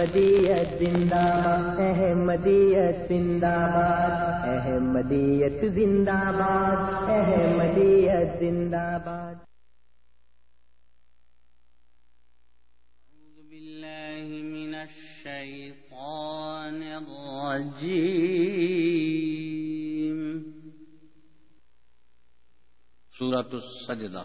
احمدیت زندہ باد احمدیت زندہ باد احمدیت زندہ باد احمدیت زندہ باد۔ أعوذ بالله من الشيطان الرجيم سورة السجدة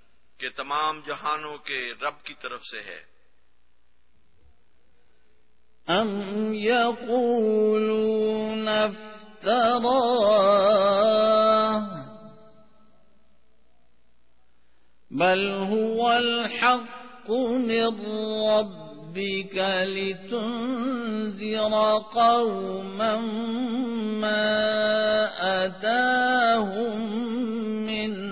کہ تمام جہانوں کے رب کی طرف سے ہے۔ أم يقولون افتراه، بل هو الحق من ربك لتنذر قوما ما أتاهم من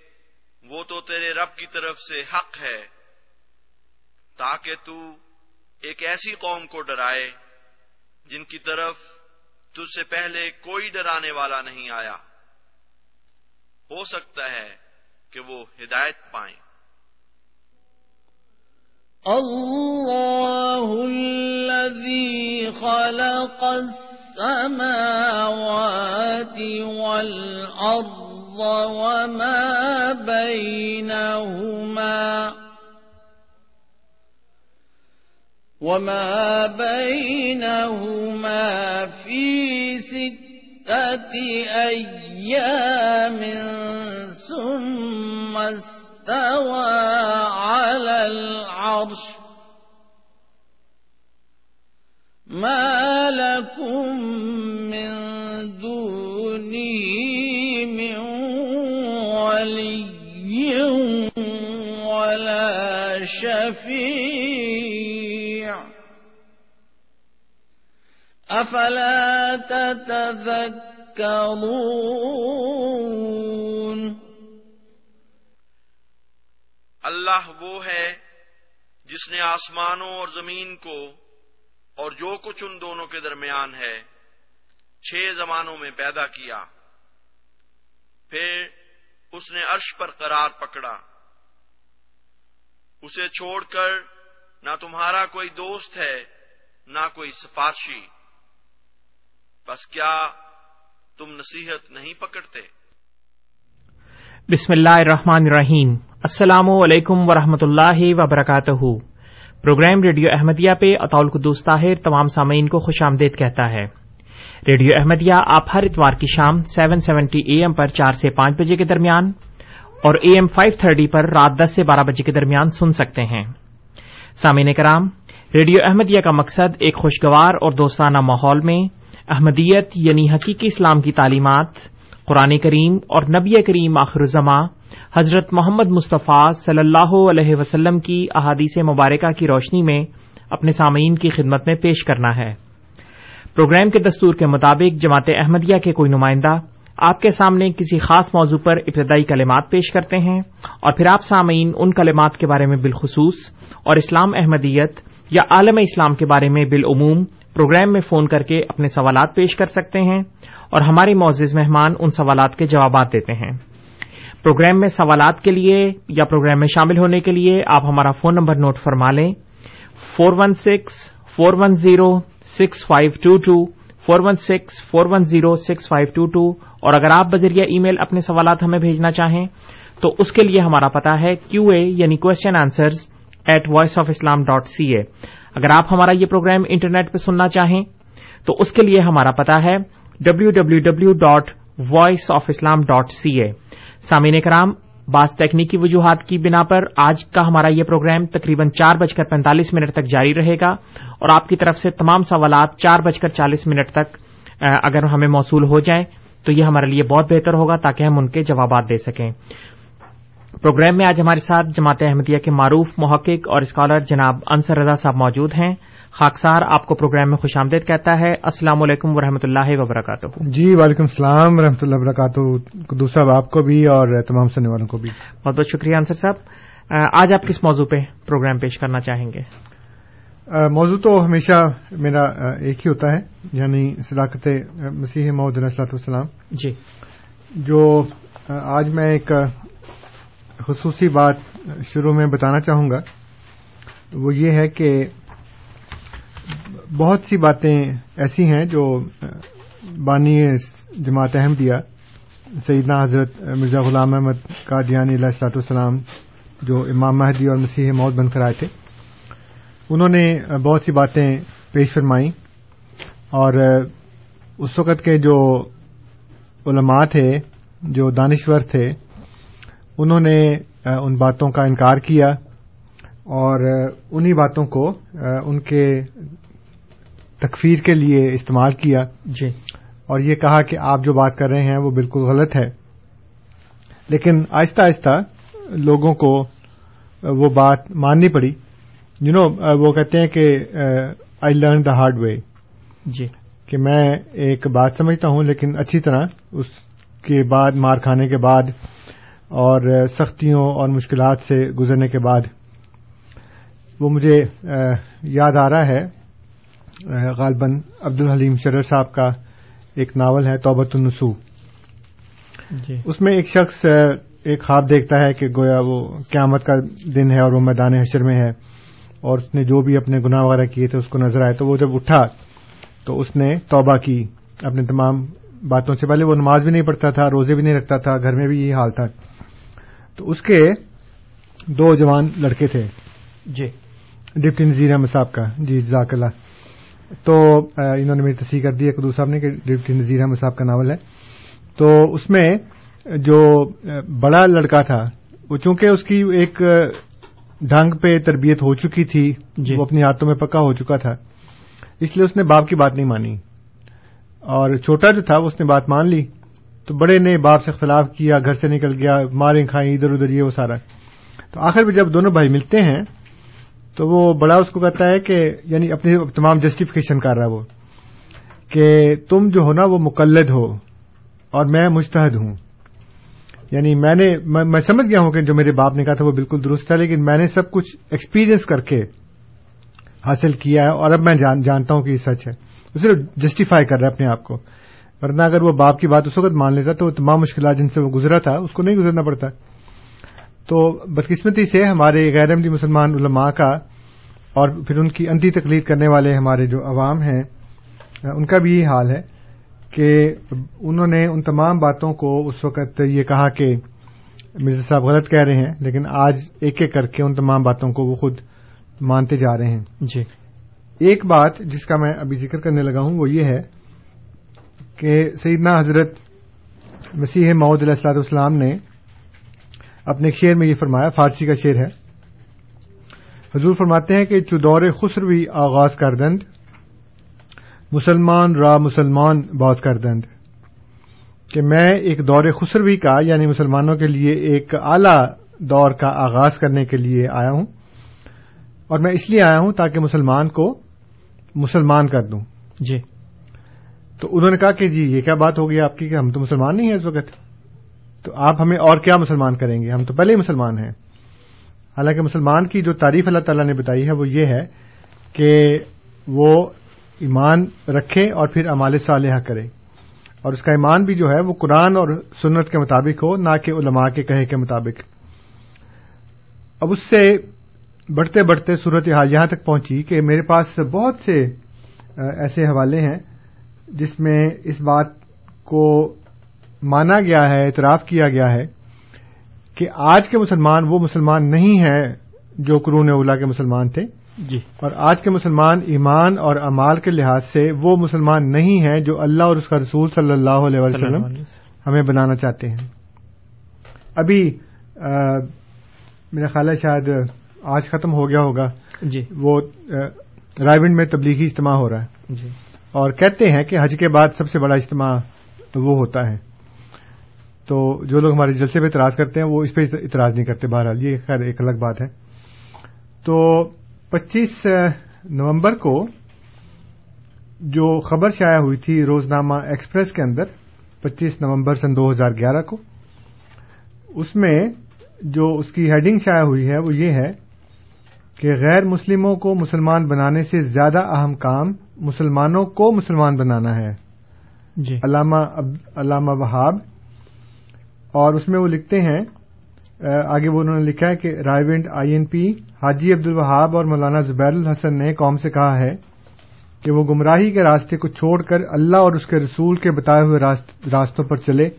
وہ تو تیرے رب کی طرف سے حق ہے، تاکہ تو ایک ایسی قوم کو ڈرائے جن کی طرف تجھ سے پہلے کوئی ڈرانے والا نہیں آیا۔ ہو سکتا ہے کہ وہ ہدایت پائیں۔ الله الذي خلق السماوات والأرض وما بينهما وما بينهما في ستة أيام ثم استوى على العرش ما لكم من ولا شفيع. أفلا تتذكرون؟ اللہ وہ ہے جس نے آسمانوں اور زمین کو اور جو کچھ ان دونوں کے درمیان ہے چھ زمانوں میں پیدا کیا۔ پھر اس نے عرش پر قرار پکڑا۔ اسے چھوڑ کر نہ تمہارا کوئی دوست ہے، نہ کوئی سفارشی۔ بس کیا تم نصیحت نہیں پکڑتے؟ بسم اللہ الرحمن الرحیم۔ السلام علیکم ورحمۃ اللہ وبرکاتہ۔ پروگرام ریڈیو احمدیہ پہ اطول قدوس طاہر تمام سامعین کو خوش آمدید کہتا ہے۔ ریڈیو احمدیہ آپ ہر اتوار کی شام سیون سیونٹی اے ایم پر چار سے پانچ بجے کے درمیان اور اے ایم فائیو تھرٹی پر رات دس سے بارہ بجے کے درمیان سن سکتے ہیں۔ سامعین کرام، ریڈیو احمدیہ کا مقصد ایک خوشگوار اور دوستانہ ماحول میں احمدیت یعنی حقیقی اسلام کی تعلیمات، قرآن کریم اور نبی کریم آخر الزماں حضرت محمد مصطفیٰ صلی اللہ علیہ وسلم کی احادیث مبارکہ کی روشنی میں اپنے سامعین کی خدمت میں پیش کرنا ہے۔ پروگرام کے دستور کے مطابق جماعت احمدیہ کے کوئی نمائندہ آپ کے سامنے کسی خاص موضوع پر ابتدائی کلمات پیش کرتے ہیں اور پھر آپ سامعین ان کلمات کے بارے میں بالخصوص اور اسلام احمدیت یا عالم اسلام کے بارے میں بالعموم پروگرام میں فون کر کے اپنے سوالات پیش کر سکتے ہیں اور ہمارے معزز مہمان ان سوالات کے جوابات دیتے ہیں۔ پروگرام میں سوالات کے لیے یا پروگرام میں شامل ہونے کے لیے آپ ہمارا فون نمبر نوٹ فرما لیں۔ Four one six, four one zero, six five two two, four one six, four one zero, six five two two اور اگر آپ بذریعہ ای میل اپنے سوالات ہمیں بھیجنا چاہیں، تو اس کے لیے ہمارا پتا ہے کیو اے یعنی question answers at voice of Islam dot C A اگر آپ ہمارا یہ پروگرام انٹرنیٹ پہ سننا چاہیں، تو اس کے لیے ہمارا پتا ہے W W W dot voice of Islam dot C A سامعین کرام بعض تکنیکی وجوہات کی بنا پر آج کا ہمارا یہ پروگرام تقریباً چار بج کر پینتالیس منٹ تک جاری رہے گا اور آپ کی طرف سے تمام سوالات چار بج کر چالیس منٹ تک اگر ہمیں موصول ہو جائیں تو یہ ہمارے لیے بہت بہتر ہوگا تاکہ ہم ان کے جوابات دے سکیں۔ پروگرام میں آج ہمارے ساتھ جماعت احمدیہ کے معروف محقق اور اسکالر جناب انصر رضا صاحب موجود ہیں۔ خاکسار آپ کو پروگرام میں خوش آمدید کہتا ہے۔ السلام علیکم ورحمۃ اللہ وبرکاتہ۔ جی وعلیکم السلام و رحمۃ اللہ وبرکاتہ۔ دوسرا آپ کو بھی اور تمام سننے والوں کو بھی۔ بہت بہت شکریہ انصر صاحب۔ آج آپ کس موضوع پہ پروگرام پیش کرنا چاہیں گے؟ موضوع تو ہمیشہ میرا ایک ہی ہوتا ہے یعنی صداقت مسیح محمد صلاحت والسلام۔ جی۔ جو آج میں ایک خصوصی بات شروع میں بتانا چاہوں گا وہ یہ ہے کہ بہت سی باتیں ایسی ہیں جو بانی جماعت احمدیہ سیدنا حضرت مرزا غلام احمد قادیانی علیہ السلاط والسلام جو امام مہدی اور مسیح موت بن کر آئے تھے انہوں نے بہت سی باتیں پیش فرمائیں اور اس وقت کے جو علماء تھے جو دانشور تھے انہوں نے ان باتوں کا انکار کیا اور انہی باتوں کو ان کے تکفیر کے لیے استعمال کیا جی۔ اور یہ کہا کہ آپ جو بات کر رہے ہیں وہ بالکل غلط ہے۔ لیکن آہستہ آہستہ لوگوں کو وہ بات ماننی پڑی۔ یو نو وہ کہتے ہیں کہ I learn the hard way جی۔ کہ میں ایک بات سمجھتا ہوں لیکن اچھی طرح اس کے بعد مار کھانے کے بعد اور سختیوں اور مشکلات سے گزرنے کے بعد وہ مجھے یاد آ رہا ہے غالباً عبد الحلیم شرر صاحب کا ایک ناول ہے توبت النسو۔ جی۔ اس میں ایک شخص ایک خواب دیکھتا ہے کہ گویا وہ قیامت کا دن ہے اور وہ میدان حشر میں ہے۔ اور اس نے جو بھی اپنے گناہ وغیرہ کیے تھے اس کو نظر آئے تو وہ جب اٹھا تو اس نے توبہ کی اپنے تمام باتوں سے۔ پہلے وہ نماز بھی نہیں پڑھتا تھا روزے بھی نہیں رکھتا تھا گھر میں بھی یہی حال تھا۔ تو اس کے دو جوان لڑکے تھے۔ جی۔ ڈپٹی نذیر احمد صاحب کا۔ جی جزاک اللہ۔ تو انہوں نے میری تصحیح کر دی قدو صاحب نے کہ ڈپٹی نذیر احمد صاحب کا ناول ہے۔ تو اس میں جو بڑا لڑکا تھا وہ چونکہ اس کی ایک ڈھنگ پہ تربیت ہو چکی تھی جی۔ وہ اپنی ہاتھوں میں پکا ہو چکا تھا۔ اس لیے اس نے باپ کی بات نہیں مانی۔ اور چھوٹا جو تھا اس نے بات مان لی۔ تو بڑے نے باپ سے اختلاف کیا گھر سے نکل گیا ماریں کھائیں ادھر ادھر یہ وہ سارا۔ تو آخر میں جب دونوں بھائی ملتے ہیں تو وہ بڑا اس کو کہتا ہے کہ یعنی اپنی تمام جسٹیفیکیشن کر رہا ہے وہ کہ تم جو ہو نا وہ مقلد ہو اور میں مشتحد ہوں۔ یعنی میں نے میں سمجھ گیا ہوں کہ جو میرے باپ نے کہا تھا وہ بالکل درست تھا لیکن میں نے سب کچھ ایکسپیرئنس کر کے حاصل کیا ہے اور اب میں جان, جانتا ہوں کہ یہ سچ ہے۔ وہ صرف جسٹیفائی کر رہا ہے اپنے آپ کو۔ ورنہ اگر وہ باپ کی بات اس وقت مان لیتا تو وہ تمام مشکلات جن سے وہ گزرا تھا اس کو نہیں گزرنا پڑتا۔ تو بدقسمتی سے ہمارے غیر احمدی مسلمان علماء کا اور پھر ان کی انتی تقلید کرنے والے ہمارے جو عوام ہیں ان کا بھی یہ حال ہے۔ کہ انہوں نے ان تمام باتوں کو اس وقت یہ کہا کہ مرزا صاحب غلط کہہ رہے ہیں لیکن آج ایک ایک کر کے ان تمام باتوں کو وہ خود مانتے جا رہے ہیں۔ جی۔ ایک بات جس کا میں ابھی ذکر کرنے لگا ہوں وہ یہ ہے کہ سیدنا حضرت مسیح محمد علیہ السلاط والسلام نے اپنے ایک شعر میں یہ فرمایا فارسی کا شعر ہے۔ حضور فرماتے ہیں کہ چودور خسروی آغاز کردند مسلمان را مسلمان باز کردند کہ میں ایک دور خسروی کا یعنی مسلمانوں کے لیے ایک اعلی دور کا آغاز کرنے کے لیے آیا ہوں۔ اور میں اس لیے آیا ہوں تاکہ مسلمان کو مسلمان کر دوں۔ جی۔ تو انہوں نے کہا کہ جی یہ کیا بات ہوگی آپ کی کہ ہم تو مسلمان نہیں ہیں اس وقت؟ تو آپ ہمیں اور کیا مسلمان کریں گے؟ ہم تو پہلے ہی مسلمان ہیں۔ حالانکہ مسلمان کی جو تعریف اللہ تعالیٰ نے بتائی ہے وہ یہ ہے کہ وہ ایمان رکھے اور پھر امال صالحہ کرے۔ اور اس کا ایمان بھی جو ہے وہ قرآن اور سنت کے مطابق ہو، نہ کہ علماء کے کہے کے مطابق۔ اب اس سے بڑھتے بڑھتے صورت حال یہاں تک پہنچی کہ میرے پاس بہت سے ایسے حوالے ہیں جس میں اس بات کو مانا گیا ہے، اعتراف کیا گیا ہے کہ آج کے مسلمان وہ مسلمان نہیں ہیں جو قرون اولا کے مسلمان تھے۔ جی۔ اور آج کے مسلمان ایمان اور امال کے لحاظ سے وہ مسلمان نہیں ہیں جو اللہ اور اس کا رسول صلی اللہ علیہ وسلم ہمیں بنانا چاہتے ہیں۔ ابھی میرا خیال ہے شاید آج ختم ہو گیا ہوگا۔ جی۔ وہ رائے میں تبلیغی اجتماع ہو رہا ہے۔ جی۔ اور کہتے ہیں کہ حج کے بعد سب سے بڑا اجتماع وہ ہوتا ہے۔ تو جو لوگ ہمارے جلسے پہ اعتراض کرتے ہیں وہ اس پہ اعتراض نہیں کرتے بہرحال۔ یہ خیر ایک الگ بات ہے۔ تو پچیس نومبر کو جو خبر شائع ہوئی تھی روزنامہ ایکسپریس کے اندر پچیس نومبر سن دو ہزار گیارہ کو اس میں جو اس کی ہیڈنگ شائع ہوئی ہے وہ یہ ہے کہ غیر مسلموں کو مسلمان بنانے سے زیادہ اہم کام مسلمانوں کو مسلمان بنانا ہے۔ جی۔ علامہ علامہ وہاب۔ اور اس میں وہ لکھتے ہیں آگے وہ انہوں نے لکھا ہے کہ رائے آئی این پی حاجی عبد الوہاب اور مولانا زبیر الحسن نے قوم سے کہا ہے کہ وہ گمراہی کے راستے کو چھوڑ کر اللہ اور اس کے رسول کے بتائے ہوئے راستوں پر چلے۔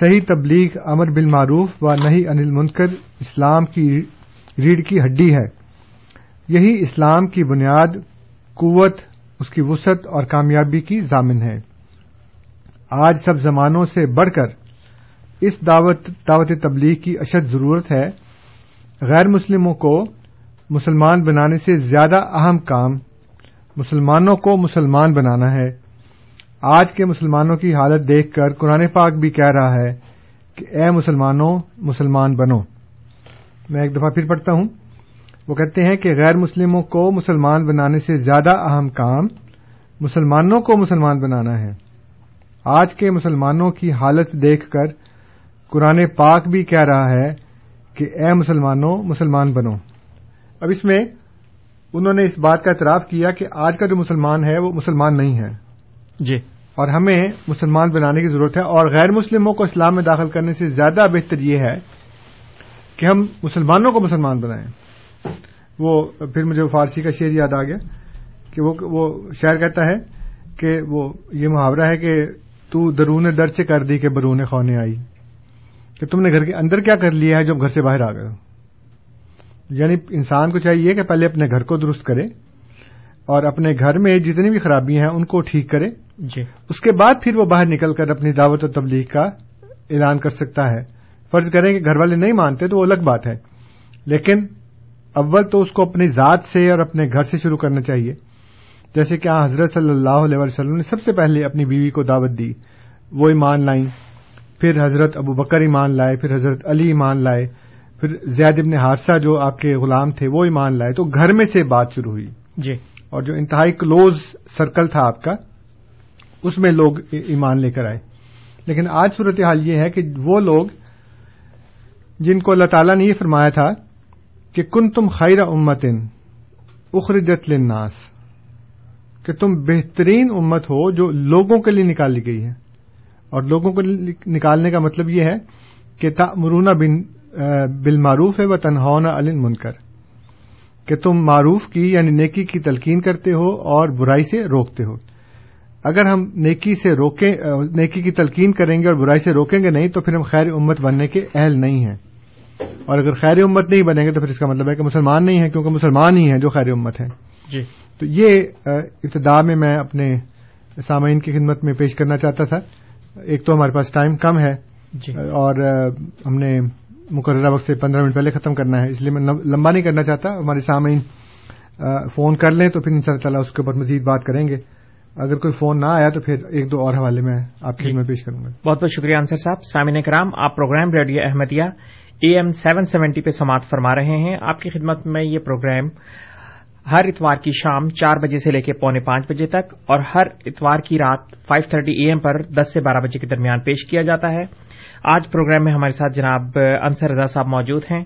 صحیح تبلیغ امر بالمعروف و نہیں انل منکر اسلام کی ریڑھ کی ہڈی ہے۔ یہی اسلام کی بنیاد، قوت، اس کی وسعت اور کامیابی کی ضامن ہے۔ آج سب زمانوں سے بڑھ کر اس دعوت دعوت تبلیغ کی اشد ضرورت ہے۔ غیر مسلموں کو مسلمان بنانے سے زیادہ اہم کام مسلمانوں کو مسلمان بنانا ہے۔ آج کے مسلمانوں کی حالت دیکھ کر قرآن پاک بھی کہہ رہا ہے کہ اے مسلمانوں، مسلمان بنو۔ میں ایک دفعہ پھر پڑھتا ہوں۔ وہ کہتے ہیں کہ غیر مسلموں کو مسلمان بنانے سے زیادہ اہم کام مسلمانوں کو مسلمان بنانا ہے۔ آج کے مسلمانوں کی حالت دیکھ کر قرآن پاک بھی کہہ رہا ہے کہ اے مسلمانوں مسلمان بنو۔ اب اس میں انہوں نے اس بات کا اعتراف کیا کہ آج کا جو مسلمان ہے وہ مسلمان نہیں ہے۔ جی۔ اور ہمیں مسلمان بنانے کی ضرورت ہے اور غیر مسلموں کو اسلام میں داخل کرنے سے زیادہ بہتر یہ ہے کہ ہم مسلمانوں کو مسلمان بنائیں۔ وہ پھر مجھے فارسی کا شعر یاد آ گیا کہ وہ وہ شاعر کہتا ہے کہ وہ یہ محاورہ ہے کہ تو درون درچ کر دی کہ برون خونے آئی۔ کہ تم نے گھر کے اندر کیا کر لیا ہے جب گھر سے باہر آ گئے یعنی انسان کو چاہیے کہ پہلے اپنے گھر کو درست کرے اور اپنے گھر میں جتنی بھی خرابیاں ہیں ان کو ٹھیک کرے۔ جی۔ اس کے بعد پھر وہ باہر نکل کر اپنی دعوت و تبلیغ کا اعلان کر سکتا ہے۔ فرض کریں کہ گھر والے نہیں مانتے تو وہ الگ بات ہے۔ لیکن اول تو اس کو اپنی ذات سے اور اپنے گھر سے شروع کرنا چاہیے۔ جیسے کہ حضرت صلی اللہ علیہ وسلم نے سب سے پہلے اپنی بیوی کو دعوت دی۔ وہ ایمان لائیں پھر حضرت ابو بکر ایمان لائے پھر حضرت علی ایمان لائے پھر زید ابن حادثہ جو آپ کے غلام تھے وہ ایمان لائے۔ تو گھر میں سے بات شروع ہوئی۔ جی۔ اور جو انتہائی کلوز سرکل تھا آپ کا اس میں لوگ ایمان لے کر آئے۔ لیکن آج صورتحال یہ ہے کہ وہ لوگ جن کو اللہ تعالیٰ نے یہ فرمایا تھا کہ کن تم خیر امتن اخرجت للناس کہ تم بہترین امت ہو جو لوگوں کے لیے نکالی گئی ہے۔ اور لوگوں کو نکالنے کا مطلب یہ ہے کہ مرونہ بن بل معروف ہے وہ تنہا علن منکر کہ تم معروف کی یعنی نیکی کی تلقین کرتے ہو اور برائی سے روکتے ہو۔ اگر ہم نیکی سے روکیں نیکی کی تلقین کریں گے اور برائی سے روکیں گے نہیں تو پھر ہم خیر امت بننے کے اہل نہیں ہیں۔ اور اگر خیر امت نہیں بنیں گے تو پھر اس کا مطلب ہے کہ مسلمان نہیں ہیں کیونکہ مسلمان ہی ہیں جو خیر امت ہیں۔ جی۔ تو یہ ابتدا میں میں اپنے سامعین کی خدمت میں پیش کرنا چاہتا تھا۔ ایک تو ہمارے پاس ٹائم کم ہے جی۔ اور ہم نے مقررہ وقت سے پندرہ منٹ پہلے ختم کرنا ہے اس لیے میں لمبا نہیں کرنا چاہتا۔ ہمارے سامعین فون کر لیں تو پھر ان شاء اللہ اس کے اوپر مزید بات کریں گے۔ اگر کوئی فون نہ آیا تو پھر ایک دو اور حوالے میں آپ کی خدمت پیش کروں گا۔ بہت بہت شکریہ انصر صاحب۔ سامعین کرام آپ program radio Ahmadiyya A M seven seventy پہ سماعت فرما رہے ہیں۔ آپ کی خدمت میں یہ پروگرام ہر اتوار کی شام چار بجے سے لے کے پونے پانچ بجے تک اور ہر اتوار کی رات فائیو تھرٹی اے ایم پر دس سے بارہ بجے کے درمیان پیش کیا جاتا ہے۔ آج پروگرام میں ہمارے ساتھ جناب انصر رضا صاحب موجود ہیں۔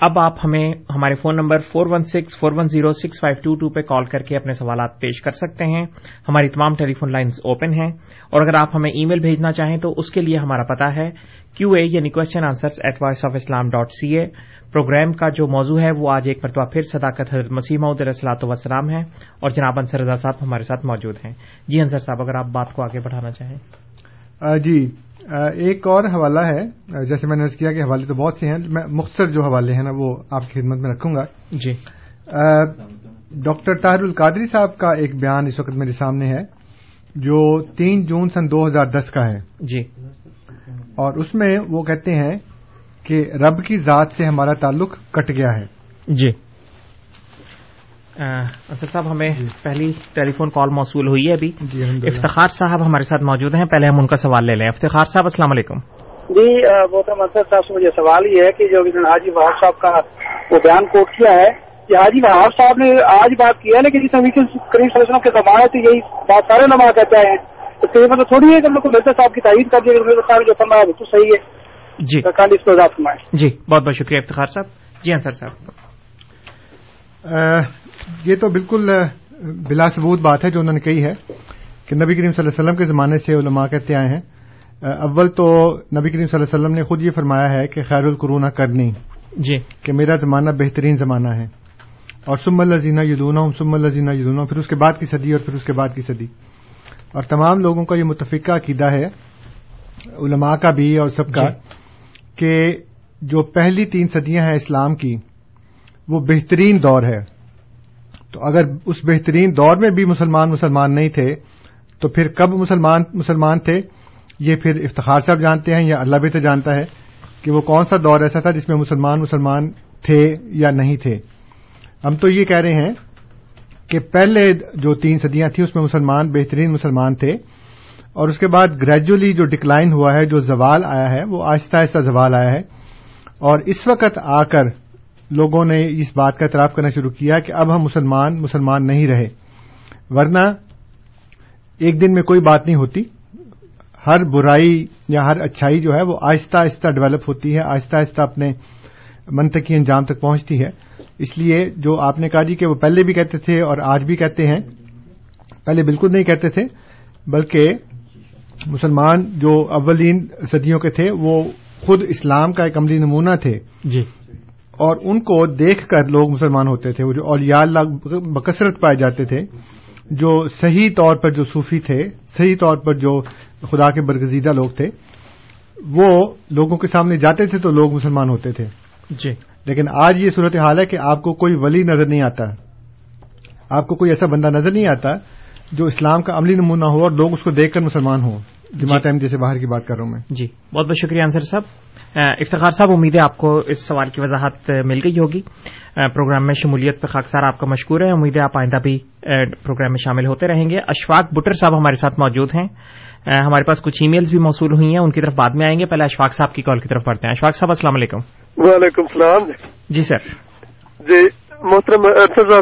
اب آپ ہمیں ہمارے phone number four one six four one zero six five two two پہ کال کر کے اپنے سوالات پیش کر سکتے ہیں۔ ہماری تمام ٹیلی فون لائنز اوپن ہیں۔ اور اگر آپ ہمیں ای میل بھیجنا چاہیں تو اس کے لیے ہمارا پتا ہے۔ کیو اے یعنی question answer at voice of Islam dot C A program کا جو موضوع ہے وہ آج ایک مرتبہ پھر صداقت حضرت مسیح محدود السلاۃ وسلام ہے اور جناب انصر رضا صاحب ہمارے ساتھ موجود ہیں۔ جی انصر صاحب اگر آپ بات کو آگے بڑھانا چاہیں۔ جی ایک اور حوالہ ہے۔ جیسے میں نے کیا کہ حوالے تو بہت سے ہیں میں مختصر جو حوالے ہیں نا وہ آپ کی خدمت میں رکھوں گا۔ جی۔ ڈاکٹر طاہر القادری صاحب کا ایک بیان اس وقت میرے سامنے ہے جو تین جون سن دو ہزار دس کا ہے۔ جی۔ اور اس میں وہ کہتے ہیں کہ رب کی ذات سے ہمارا تعلق کٹ گیا ہے۔ جی۔ انصر صاحب ہمیں پہلی ٹیلی فون کال موصول ہوئی ہے ابھی۔ افتخار صاحب ہمارے ساتھ موجود ہیں۔ پہلے ہم ان کا سوال لے لیں۔ افتخار صاحب السلام علیکم۔ جی محترم انصر صاحب سے مجھے سوال یہ ہے کہ جو حاجی وہاب صاحب کا وہ بیان کوٹ کیا ہے کہ حاجی وہاب صاحب نے آج بات کی ہے لیکن جس نبی کریم صلی اللہ علیہ وسلم کے زمانے سے یہی بات سارے نما کہتے ہیں۔ تو یہ مطلب تھوڑی ہے کہ ہم لوگ کو مرزا صاحب کی تعریف کر مرزا صاحب جو فرمایا تو صحیح ہے۔ جی۔ جی بہت بہت شکریہ افتخار صاحب۔ جی انصر صاحب۔ یہ تو بالکل بلا ثبوت بات ہے جو انہوں نے کہی ہے کہ نبی کریم صلی اللہ علیہ وسلم کے زمانے سے علماء کہتے آئے ہیں۔ اول تو نبی کریم صلی اللہ علیہ وسلم نے خود یہ فرمایا ہے کہ خیر القرون کرنی۔ جی۔ کہ میرا زمانہ بہترین زمانہ ہے۔ اور سم الزینہ یدون سم الزینہ یدون پھر اس کے بعد کی صدی اور پھر اس کے بعد کی صدی۔ اور تمام لوگوں کا یہ متفقہ عقیدہ ہے علماء کا بھی اور سب کا۔ کہ جو پہلی تین صدیاں ہیں اسلام کی، وہ بہترین دور ہے۔ تو اگر اس بہترین دور میں بھی مسلمان مسلمان نہیں تھے، تو پھر کب مسلمان مسلمان تھے؟ یہ پھر افتخار صاحب جانتے ہیں، یا اللہ بھی تو جانتا ہے کہ وہ کون سا دور ایسا تھا جس میں مسلمان مسلمان تھے یا نہیں تھے۔ ہم تو یہ کہہ رہے ہیں کہ پہلے جو تین صدیاں تھیں، اس میں مسلمان بہترین مسلمان تھے۔ اور اس کے بعد گریجولی جو ڈکلائن ہوا ہے، جو زوال آیا ہے، وہ آہستہ آہستہ زوال آیا ہے۔ اور اس وقت آ کر لوگوں نے اس بات کا اعتراف کرنا شروع کیا کہ اب ہم مسلمان مسلمان نہیں رہے۔ ورنہ ایک دن میں کوئی بات نہیں ہوتی۔ ہر برائی یا ہر اچھائی جو ہے وہ آہستہ آہستہ ڈیولپ ہوتی ہے، آہستہ آہستہ اپنے منطقی انجام تک پہنچتی ہے۔ اس لیے جو آپ نے کہا جی کہ وہ پہلے بھی کہتے تھے اور آج بھی کہتے ہیں، پہلے بالکل نہیں کہتے تھے، بلکہ مسلمان جو اولین صدیوں کے تھے وہ خود اسلام کا ایک عملی نمونہ تھے۔ جی۔ اور ان کو دیکھ کر لوگ مسلمان ہوتے تھے وہ جو اولیاء اللہ بکثرت پائے جاتے تھے جو صحیح طور پر جو صوفی تھے صحیح طور پر جو خدا کے برگزیدہ لوگ تھے وہ لوگوں کے سامنے جاتے تھے تو لوگ مسلمان ہوتے تھے۔ جی۔ لیکن آج یہ صورت حال ہے کہ آپ کو کوئی ولی نظر نہیں آتا۔ آپ کو کوئی ایسا بندہ نظر نہیں آتا جو اسلام کا عملی نمونہ ہو اور لوگ اس کو دیکھ کر مسلمان ہوں۔ جماعت احمدیہ سے باہر کی بات کر رہا ہوں میں۔ جی بہت بہت شکریہ انصر صاحب۔ افتخار صاحب امید ہے آپ کو اس سوال کی وضاحت مل گئی ہوگی۔ پروگرام میں شمولیت پہ خاکسار آپ کا مشکور ہے۔ امید ہے آپ آئندہ بھی پروگرام میں شامل ہوتے رہیں گے۔ اشفاق بٹر صاحب ہمارے ساتھ موجود ہیں۔ ہمارے پاس کچھ ای میلز بھی موصول ہوئی ہیں ان کی طرف بعد میں آئیں گے۔ پہلے اشفاق صاحب کی کال کی طرف پڑھتے ہیں۔ اشفاق صاحب السلام علیکم۔ وعلیکم السلام۔ جی سر۔ جی محترم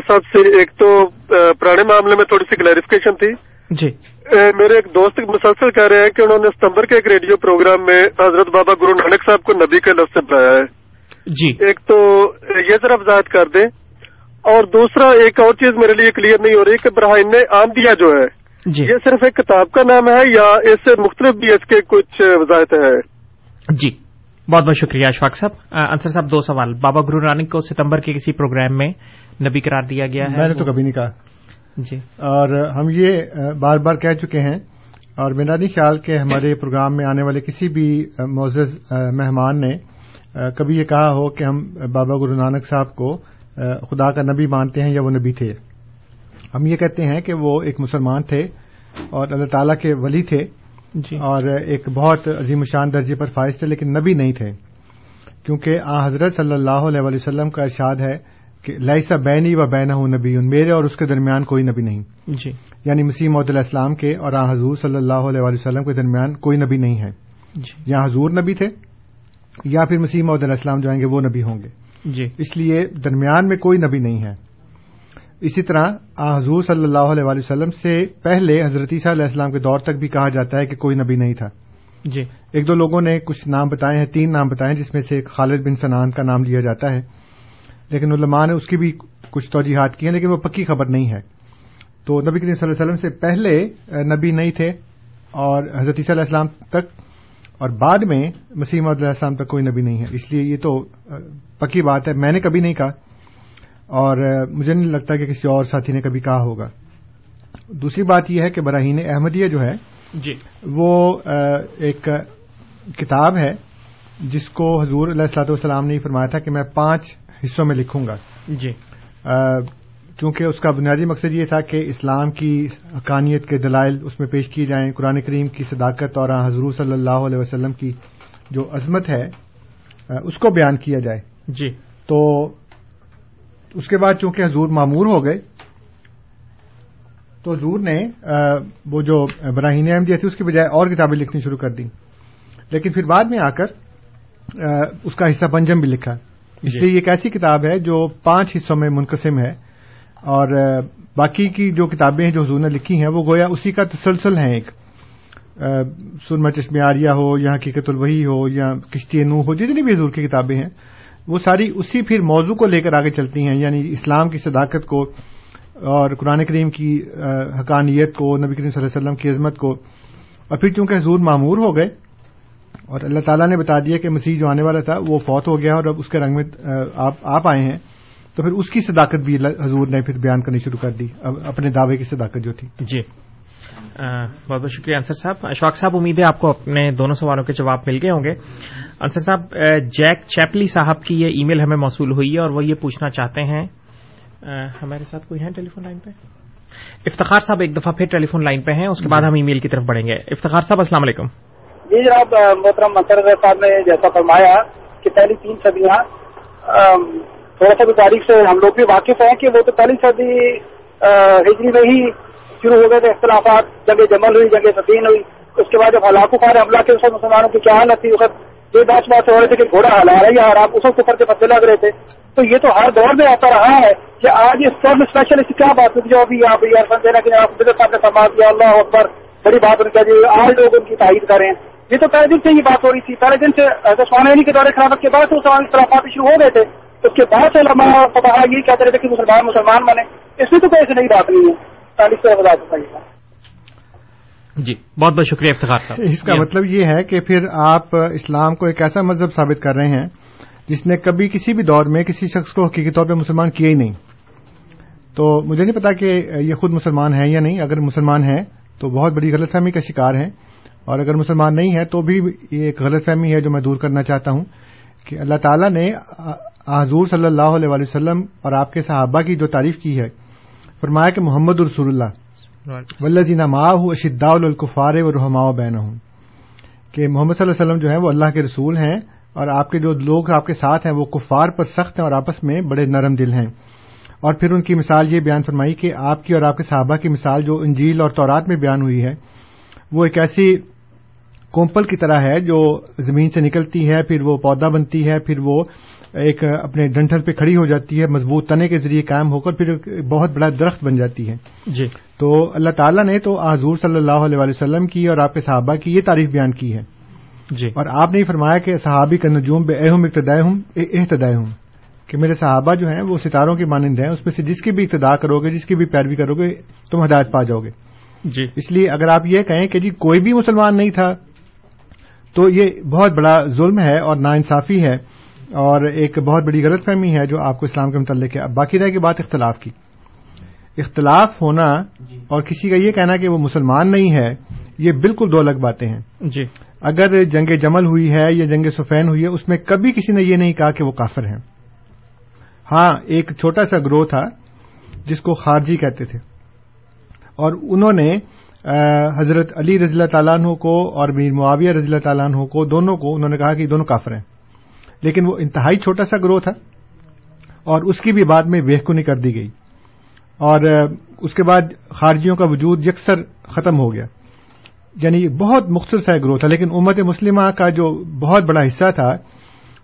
صاحب سے ایک تو پرانے معاملے میں تھوڑی سی کلیریفکیشن تھی۔ جی۔ میرے ایک دوست مسلسل کہہ رہے ہیں کہ انہوں نے ستمبر کے ایک ریڈیو پروگرام میں حضرت بابا گرو نانک صاحب کو نبی کے لفظ سے بلایا ہے۔ جی۔ ایک تو یہ ذرا وضاحت کر دیں۔ اور دوسرا ایک اور چیز میرے لیے کلیئر نہیں ہو رہی کہ براہین آمدیا جو ہے جی۔ یہ صرف ایک کتاب کا نام ہے یا اس سے مختلف بھی اس کے کچھ وضاحتیں ہیں؟ جی۔ بہت بہت شکریہ اشفاق صاحب. انصر صاحب دو سوال. بابا گرو نانک کو ستمبر کے کسی پروگرام میں نبی قرار دیا گیا ہے؟ میں نے تو کبھی نہیں کہا۔ جی۔ اور ہم یہ بار بار کہہ چکے ہیں اور میرا نہیں خیال کہ ہمارے پروگرام میں آنے والے کسی بھی معزز مہمان نے کبھی یہ کہا ہو کہ ہم بابا گرو نانک صاحب کو خدا کا نبی مانتے ہیں یا وہ نبی تھے۔ ہم یہ کہتے ہیں کہ وہ ایک مسلمان تھے اور اللہ تعالیٰ کے ولی تھے۔ جی۔ اور ایک بہت عظیم شان درجے پر فائز تھے لیکن نبی نہیں تھے۔ کیونکہ آ حضرت صلی اللہ علیہ وآلہ وسلم کا ارشاد ہے کہ لائسا بینی و بینا ہوں نبی میرے اور اس کے درمیان کوئی نبی نہیں۔ جی۔ یعنی مسیح محدود علیہ السلام کے اور آ حضور صلی اللہ علیہ وآلہ وسلم کے درمیان کوئی نبی نہیں ہے۔ جی۔ یا حضور نبی تھے یا پھر مسیح محدود علیہ السلام جو آئیں گے وہ نبی ہوں گے۔ جی۔ اس لیے درمیان میں کوئی نبی نہیں ہے۔ اسی طرح حضور صلی اللہ علیہ وسلم سے پہلے حضرت عیسیٰ علیہ السلام کے دور تک بھی کہا جاتا ہے کہ کوئی نبی نہیں تھا۔ جی۔ ایک دو لوگوں نے کچھ نام بتائے ہیں تین نام بتائے ہیں جس میں سے ایک خالد بن سنان کا نام لیا جاتا ہے۔ لیکن علماء نے اس کی بھی کچھ توجیحات کی ہیں لیکن وہ پکی خبر نہیں ہے۔ تو نبی کریم صلی اللہ علیہ وسلم سے پہلے نبی نہیں تھے اور حضرت عیسیٰ علیہ السلام تک اور بعد میں مسیح محمد علیہ السلام تک کوئی نبی نہیں ہے۔ اس لیے یہ تو پکی بات ہے۔ میں نے کبھی نہیں کہا۔ اور مجھے نہیں لگتا کہ کسی اور ساتھی نے کبھی کہا ہوگا۔ دوسری بات یہ ہے کہ براہین احمدیہ جو ہے جی۔ وہ ایک کتاب ہے جس کو حضور علیہ السلاط والسلام نے فرمایا تھا کہ میں پانچ حصوں میں لکھوں گا۔ جی۔ چونکہ اس کا بنیادی مقصد یہ تھا کہ اسلام کی حقانیت کے دلائل اس میں پیش کیے جائیں قرآن کریم کی صداقت اور حضور صلی اللہ علیہ وسلم کی جو عظمت ہے اس کو بیان کیا جائے۔ جی۔ تو اس کے بعد چونکہ حضور معمور ہو گئے تو حضور نے وہ جو براہین احمدیہ تھی اس کی بجائے اور کتابیں لکھنی شروع کر دی لیکن پھر بعد میں آ کر اس کا حصہ پنجم بھی لکھا۔ اس جی۔ لیے یہ ایک ایسی کتاب ہے جو پانچ حصوں میں منقسم ہے۔ اور باقی کی جو کتابیں ہیں جو حضور نے لکھی ہیں وہ گویا اسی کا تسلسل ہیں ایک۔ سرما چشم عاریہ ہو یا حقیقت الوحی ہو یا کشتی نو ہو جتنی بھی حضور کی کتابیں ہیں۔ وہ ساری اسی پھر موضوع کو لے کر آگے چلتی ہیں یعنی اسلام کی صداقت کو اور قرآن کریم کی حقانیت کو، نبی کریم صلی اللہ علیہ وسلم کی عظمت کو۔ اور پھر چونکہ حضور معمور ہو گئے اور اللہ تعالیٰ نے بتا دیا کہ مسیح جو آنے والا تھا، وہ فوت ہو گیا اور اب اس کے رنگ میں آپ آئے ہیں، تو پھر اس کی صداقت بھی حضور نے پھر بیان کرنی شروع کر دی اپنے دعوے کی صداقت جو تھی۔ جی۔ بہت بہت شکریہ انصر صاحب۔ اشفاق صاحب، امید ہے آپ کو اپنے دونوں سوالوں کے جواب مل گئے ہوں گے۔ انصر صاحب جیک چیپلی صاحب کی یہ ای میل ہمیں موصول ہوئی ہے اور وہ یہ پوچھنا چاہتے ہیں۔ ہمارے ساتھ کوئی ہے ٹیلی فون لائن پہ؟ افتخار صاحب ایک دفعہ پھر ٹیلی فون لائن پہ ہیں، اس کے بعد ہم ای میل کی طرف بڑھیں گے۔ افتخار صاحب، السلام علیکم۔ جی جناب محترم منصر صاحب نے جیسا فرمایا کہ پہلی تین صدیاں تھوڑا سا بھی تاریخ سے ہم لوگ بھی واقف ہیں کہ وہ تو پہلی صدی ہجری میں ہی شروع ہو گئے تھے اختلافات جنگ جمل ہوئی جنگ سفین ہوئی اس کے بعد جب ہلاکو خار حملہ کے اس وقت مسلمانوں کی کیا حالت تھی؟ اس وقت یہ بات بات ہو رہے تھے کہ گھوڑا ہلا رہا ہے یا حرام اس وقت کفر کے پتے لگ رہے تھے۔ تو یہ تو ہر دور میں ایسا رہا ہے کہ آج اس دور میں اسپیشل اس کی کیا بات ہوتی جو ابھی یہاں پہ ایئر فون دینا کہ آپ بدر صاحب نے فرما دیا، اللہ اکبر، بڑی بات ان کا جی آج لوگ ان کی تائید کریں یہ تو پہلے دن سے یہ بات ہو رہی تھی۔ پہلے دن سے عثمانیہ کے دور خلافت کے بعد سے مسلمان اختلافات شروع ہو گئے تھے۔ اس کے بعد سے علماء فتح یہ کہتے رہتے کہ مسلمان مسلمان بنے۔ اس میں تو کوئی ایسی نئی بات نہیں ہے۔ بتائیے جی بہت بہت شکریہ افتخار صاحب۔ اس کا. مطلب یہ ہے کہ پھر آپ اسلام کو ایک ایسا مذہب ثابت کر رہے ہیں جس نے کبھی کسی بھی دور میں کسی شخص کو حقیقی طور پہ مسلمان کیا ہی نہیں۔ تو مجھے نہیں پتا کہ یہ خود مسلمان ہے یا نہیں۔ اگر مسلمان ہے تو بہت بڑی غلط فہمی کا شکار ہے اور اگر مسلمان نہیں ہے تو بھی یہ ایک غلط فہمی ہے جو میں دور کرنا چاہتا ہوں کہ اللہ تعالیٰ نے حضور صلی اللہ علیہ وسلم اور آپ کے صحابہ کی جو تعریف کی ہے فرمایا کہ محمد رسول اللہ ولزین ماہ اشدا الکفار و رحما بین ہوں کہ محمد صلی اللہ علیہ وسلم جو ہیں وہ اللہ کے رسول ہیں اور آپ کے جو لوگ آپ کے ساتھ ہیں وہ کفار پر سخت ہیں اور آپس میں بڑے نرم دل ہیں۔ اور پھر ان کی مثال یہ بیان فرمائی کہ آپ کی اور آپ کے صحابہ کی مثال جو انجیل اور تورات میں بیان ہوئی ہے، وہ ایک ایسی کومپل کی طرح ہے جو زمین سے نکلتی ہے، پھر وہ پودا بنتی ہے، پھر وہ ایک اپنے ڈنٹل پہ کھڑی ہو جاتی ہے مضبوط تنے کے ذریعے قائم ہو کر پھر بہت بڑا درخت بن جاتی ہے۔ جی۔ تو اللہ تعالیٰ نے تو حضور صلی اللہ علیہ وسلم کی اور آپ کے صحابہ کی یہ تعریف بیان کی ہے۔ جی۔ اور آپ نے فرمایا کہ صحابی کا نجوم بے اہم ابتدائے ہوں احتدائے ہوں۔ کہ میرے صحابہ جو ہیں وہ ستاروں کی مانند ہیں اس میں سے جس کی بھی ابتدا کرو گے جس کی بھی پیروی کرو گے تم ہدایت پا جاؤ گے جی۔ اس لیے اگر آپ یہ کہیں کہ جی کوئی بھی مسلمان نہیں تھا تو یہ بہت بڑا ظلم ہے اور ناانصافی ہے۔ اور ایک بہت بڑی غلط فہمی ہے جو آپ کو اسلام کے متعلق ہے۔ اب باقی رہ گئی بات اختلاف کی۔ اختلاف ہونا اور کسی کا یہ کہنا کہ وہ مسلمان نہیں ہے یہ بالکل دو الگ باتیں ہیں۔ جی۔ اگر جنگ جمل ہوئی ہے یا جنگ سفین ہوئی ہے اس میں کبھی کسی نے یہ نہیں کہا کہ وہ کافر ہیں۔ ہاں ایک چھوٹا سا گروہ تھا جس کو خارجی کہتے تھے۔ اور انہوں نے حضرت علی رضی اللہ تعالیٰ عنہ کو اور میر معاویہ رضی اللہ تعالیٰ عنہ کو دونوں کو انہوں نے کہا کہ دونوں کافر ہیں۔ لیکن وہ انتہائی چھوٹا سا گروہ تھا اور اس کی بھی بعد میں بےخنی کر دی گئی۔ اور اس کے بعد خارجیوں کا وجود یکسر ختم ہو گیا۔ یعنی بہت مختصر سا گروہ تھا، لیکن امت مسلمہ کا جو بہت بڑا حصہ تھا،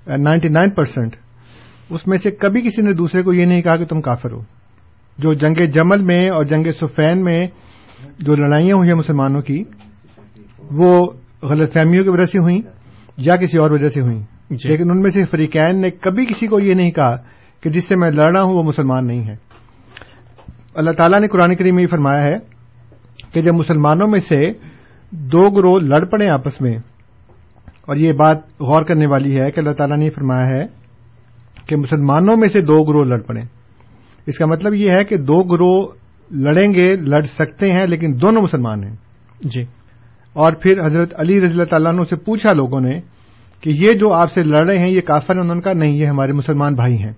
نائنٹی نائن پرسینٹ اس میں سے کبھی کسی نے دوسرے کو یہ نہیں کہا کہ تم کافر ہو۔ جو جنگ جمل میں اور جنگ سفین میں جو لڑائیاں ہوئی ہیں مسلمانوں کی، وہ غلط فہمیوں کی وجہ سے ہوئیں یا کسی اور وجہ سے ہوئیں۔ لیکن ان میں سے فریقین نے کبھی کسی کو یہ نہیں کہا کہ جس سے میں لڑ رہا ہوں وہ مسلمان نہیں ہے۔ اللہ تعالیٰ نے قرآن کریم میں یہ فرمایا ہے کہ جب مسلمانوں میں سے دو گروہ لڑ پڑے آپس میں اور یہ بات غور کرنے والی ہے کہ اللہ تعالیٰ نے یہ فرمایا ہے کہ مسلمانوں میں سے دو گروہ لڑ پڑے۔ اس کا مطلب یہ ہے کہ دو گروہ لڑیں گے لڑ سکتے ہیں لیکن دونوں مسلمان ہیں۔ جی۔ اور پھر حضرت علی رضی اللہ تعالیٰ عنہ سے پوچھا لوگوں نے کہ یہ جو آپ سے لڑ رہے ہیں، یہ کافر ہیں، انہوں نے کہا نہیں، یہ ہمارے مسلمان بھائی ہیں۔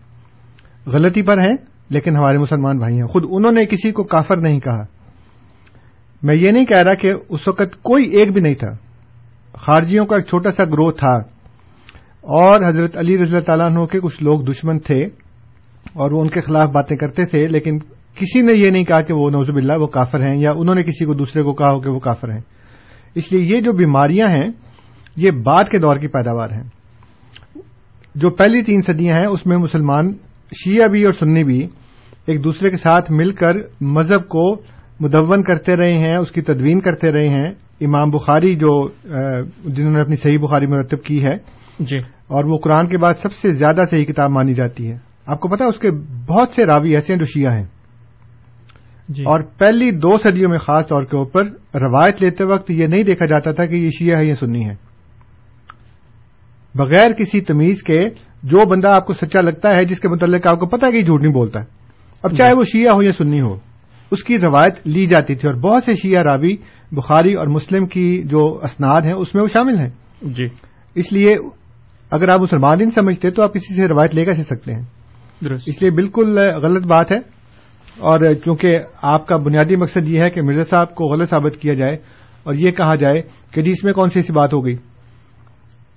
غلطی پر ہیں، لیکن ہمارے مسلمان بھائی ہیں۔ خود انہوں نے کسی کو کافر نہیں کہا۔ میں یہ نہیں کہہ رہا کہ اس وقت کوئی ایک بھی نہیں تھا۔ خارجیوں کا ایک چھوٹا سا گروہ تھا۔ اور حضرت علی رضی اللہ تعالیٰ عنہ کے کچھ لوگ دشمن تھے اور وہ ان کے خلاف باتیں کرتے تھے، لیکن کسی نے یہ نہیں کہا کہ وہ نوزب اللہ وہ کافر ہیں یا انہوں نے کسی کو دوسرے کو کہا ہو کہ وہ کافر ہیں۔ اس لیے یہ جو بیماریاں ہیں یہ بعد کے دور کی پیداوار ہیں جو پہلی تین صدیاں ہیں اس میں مسلمان شیعہ بھی اور سنی بھی ایک دوسرے کے ساتھ مل کر مذہب کو مدون کرتے رہے ہیں اس کی تدوین کرتے رہے ہیں۔ امام بخاری جو جنہوں نے اپنی صحیح بخاری مرتب کی ہے جی۔ اور وہ قرآن کے بعد سب سے زیادہ صحیح کتاب مانی جاتی ہے۔ آپ کو پتا اس کے بہت سے راوی ایسے ہیں جو شیعہ ہیں۔ جی۔ اور پہلی دو صدیوں میں خاص طور کے اوپر روایت لیتے وقت یہ نہیں دیکھا جاتا تھا کہ یہ شیعہ ہے یا سنی ہے بغیر کسی تمیز کے جو بندہ آپ کو سچا لگتا ہے جس کے متعلق آپ کو پتا ہے کہ جھوٹ نہیں بولتا اب چاہے وہ شیعہ ہو یا سنی ہو اس کی روایت لی جاتی تھی اور بہت سے شیعہ راوی بخاری اور مسلم کی جو اسناد ہیں اس میں وہ شامل ہیں۔ جی۔ اس لیے اگر آپ مسلمان نہیں سمجھتے تو آپ کسی سے روایت لے کیسے سکتے ہیں۔ درست۔ اس لیے بالکل غلط بات ہے۔ اور چونکہ آپ کا بنیادی مقصد یہ ہے کہ مرزا صاحب کو غلط ثابت کیا جائے اور یہ کہا جائے کہ جی اس میں کون سی ایسی بات ہو گئی؟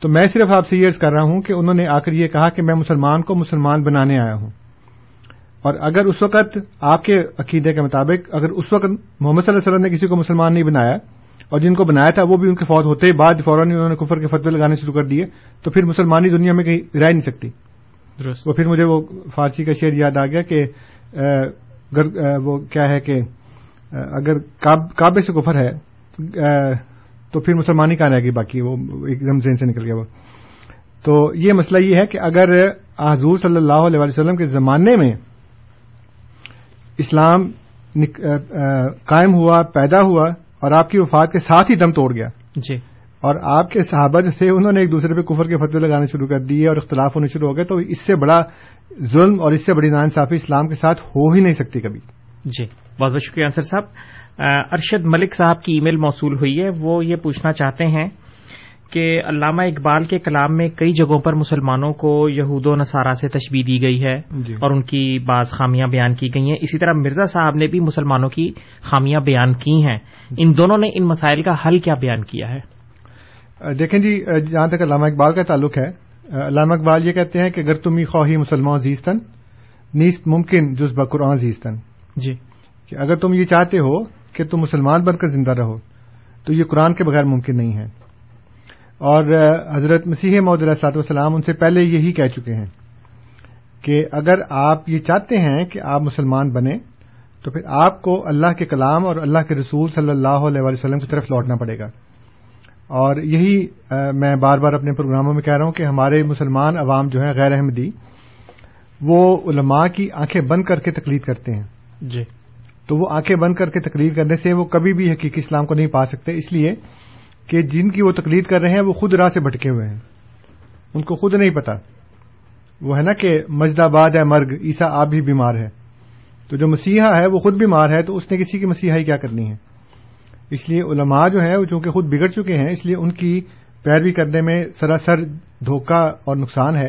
تو میں صرف آپ سے یہ کر رہا ہوں کہ انہوں نے آ کر یہ کہا کہ میں مسلمان کو مسلمان بنانے آیا ہوں۔ اور اگر اس وقت آپ کے عقیدے کے مطابق اگر اس وقت محمد صلی اللہ علیہ وسلم نے کسی کو مسلمان نہیں بنایا اور جن کو بنایا تھا وہ بھی ان کے فوت ہوتے بعد فوراً انہوں نے کفر کے فتوے لگانے شروع کر دیے تو پھر مسلمانی دنیا میں کہیں رہ نہیں سکتی۔ درست۔ وہ پھر مجھے وہ فارسی کا شعر یاد آ گیا کہ اگر وہ کیا ہے کہ اگر کعبے سے کفر ہے تو پھر مسلمانی کہاں رہ گئی باقی وہ ایک دم ذہن سے نکل گیا وہ۔ تو یہ مسئلہ یہ ہے کہ اگر حضور صلی اللہ علیہ وسلم کے زمانے میں اسلام قائم ہوا پیدا ہوا اور آپ کی وفات کے ساتھ ہی دم توڑ گیا۔ جی۔ اور آپ کے صحابہ جو تھے انہوں نے ایک دوسرے پہ کفر کے فتوے لگانے شروع کر دیے اور اختلاف ہونے شروع ہو گئے تو اس سے بڑا ظلم اور اس سے بڑی ناانصافی اسلام کے ساتھ ہو ہی نہیں سکتی کبھی۔ جی۔ بہت بہت شکریہ انصر صاحب۔ ارشد ملک صاحب کی ای میل موصول ہوئی ہے۔ وہ یہ پوچھنا چاہتے ہیں کہ علامہ اقبال کے کلام میں کئی جگہوں پر مسلمانوں کو یہود و نصارہ سے تشبیح دی گئی ہے جی۔ اور ان کی بعض خامیاں بیان کی گئی ہیں۔ اسی طرح مرزا صاحب نے بھی مسلمانوں کی خامیاں بیان کی ہیں۔ ان دونوں نے ان مسائل کا حل کیا بیان کیا ہے؟ دیکھیں جی جہاں تک علامہ اقبال کا تعلق ہے علامہ اقبال یہ کہتے ہیں کہ اگر تم ہی خواہی مسلمان زیستن نیست ممکن جز قرآن زیستن جی۔ کہ اگر تم یہ چاہتے ہو کہ تم مسلمان بن کر زندہ رہو، تو یہ قرآن کے بغیر ممکن نہیں ہے۔ اور حضرت مسیح محدود صلاحت والسلام ان سے پہلے یہی کہہ چکے ہیں کہ اگر آپ یہ چاہتے ہیں کہ آپ مسلمان بنے تو پھر آپ کو اللہ کے کلام اور اللہ کے رسول صلی اللہ علیہ وسلم کی طرف لوٹنا پڑے گا۔ اور یہی میں بار بار اپنے پروگراموں میں کہہ رہا ہوں کہ ہمارے مسلمان عوام جو ہیں غیر احمدی، وہ علماء کی آنکھیں بند کر کے تقلید کرتے ہیں۔ جی۔ تو وہ آنکھیں بند کر کے تقلید کرنے سے وہ کبھی بھی حقیقی اسلام کو نہیں پا سکتے۔ اس لیے کہ جن کی وہ تقلید کر رہے ہیں، وہ خود راہ سے بھٹکے ہوئے ہیں۔ ان کو خود نہیں پتا۔ وہ ہے نا کہ مجد آباد ہے، مرگ عیسا آپ بھی بیمار ہے تو جو مسیحا ہے، وہ خود بیمار ہے، تو اس نے کسی کی مسیحائی کیا کرنی ہے؟ اس لیے علماء جو ہے وہ چونکہ خود بگڑ چکے ہیں، اس لیے ان کی پیروی کرنے میں سراسر دھوکہ اور نقصان ہے۔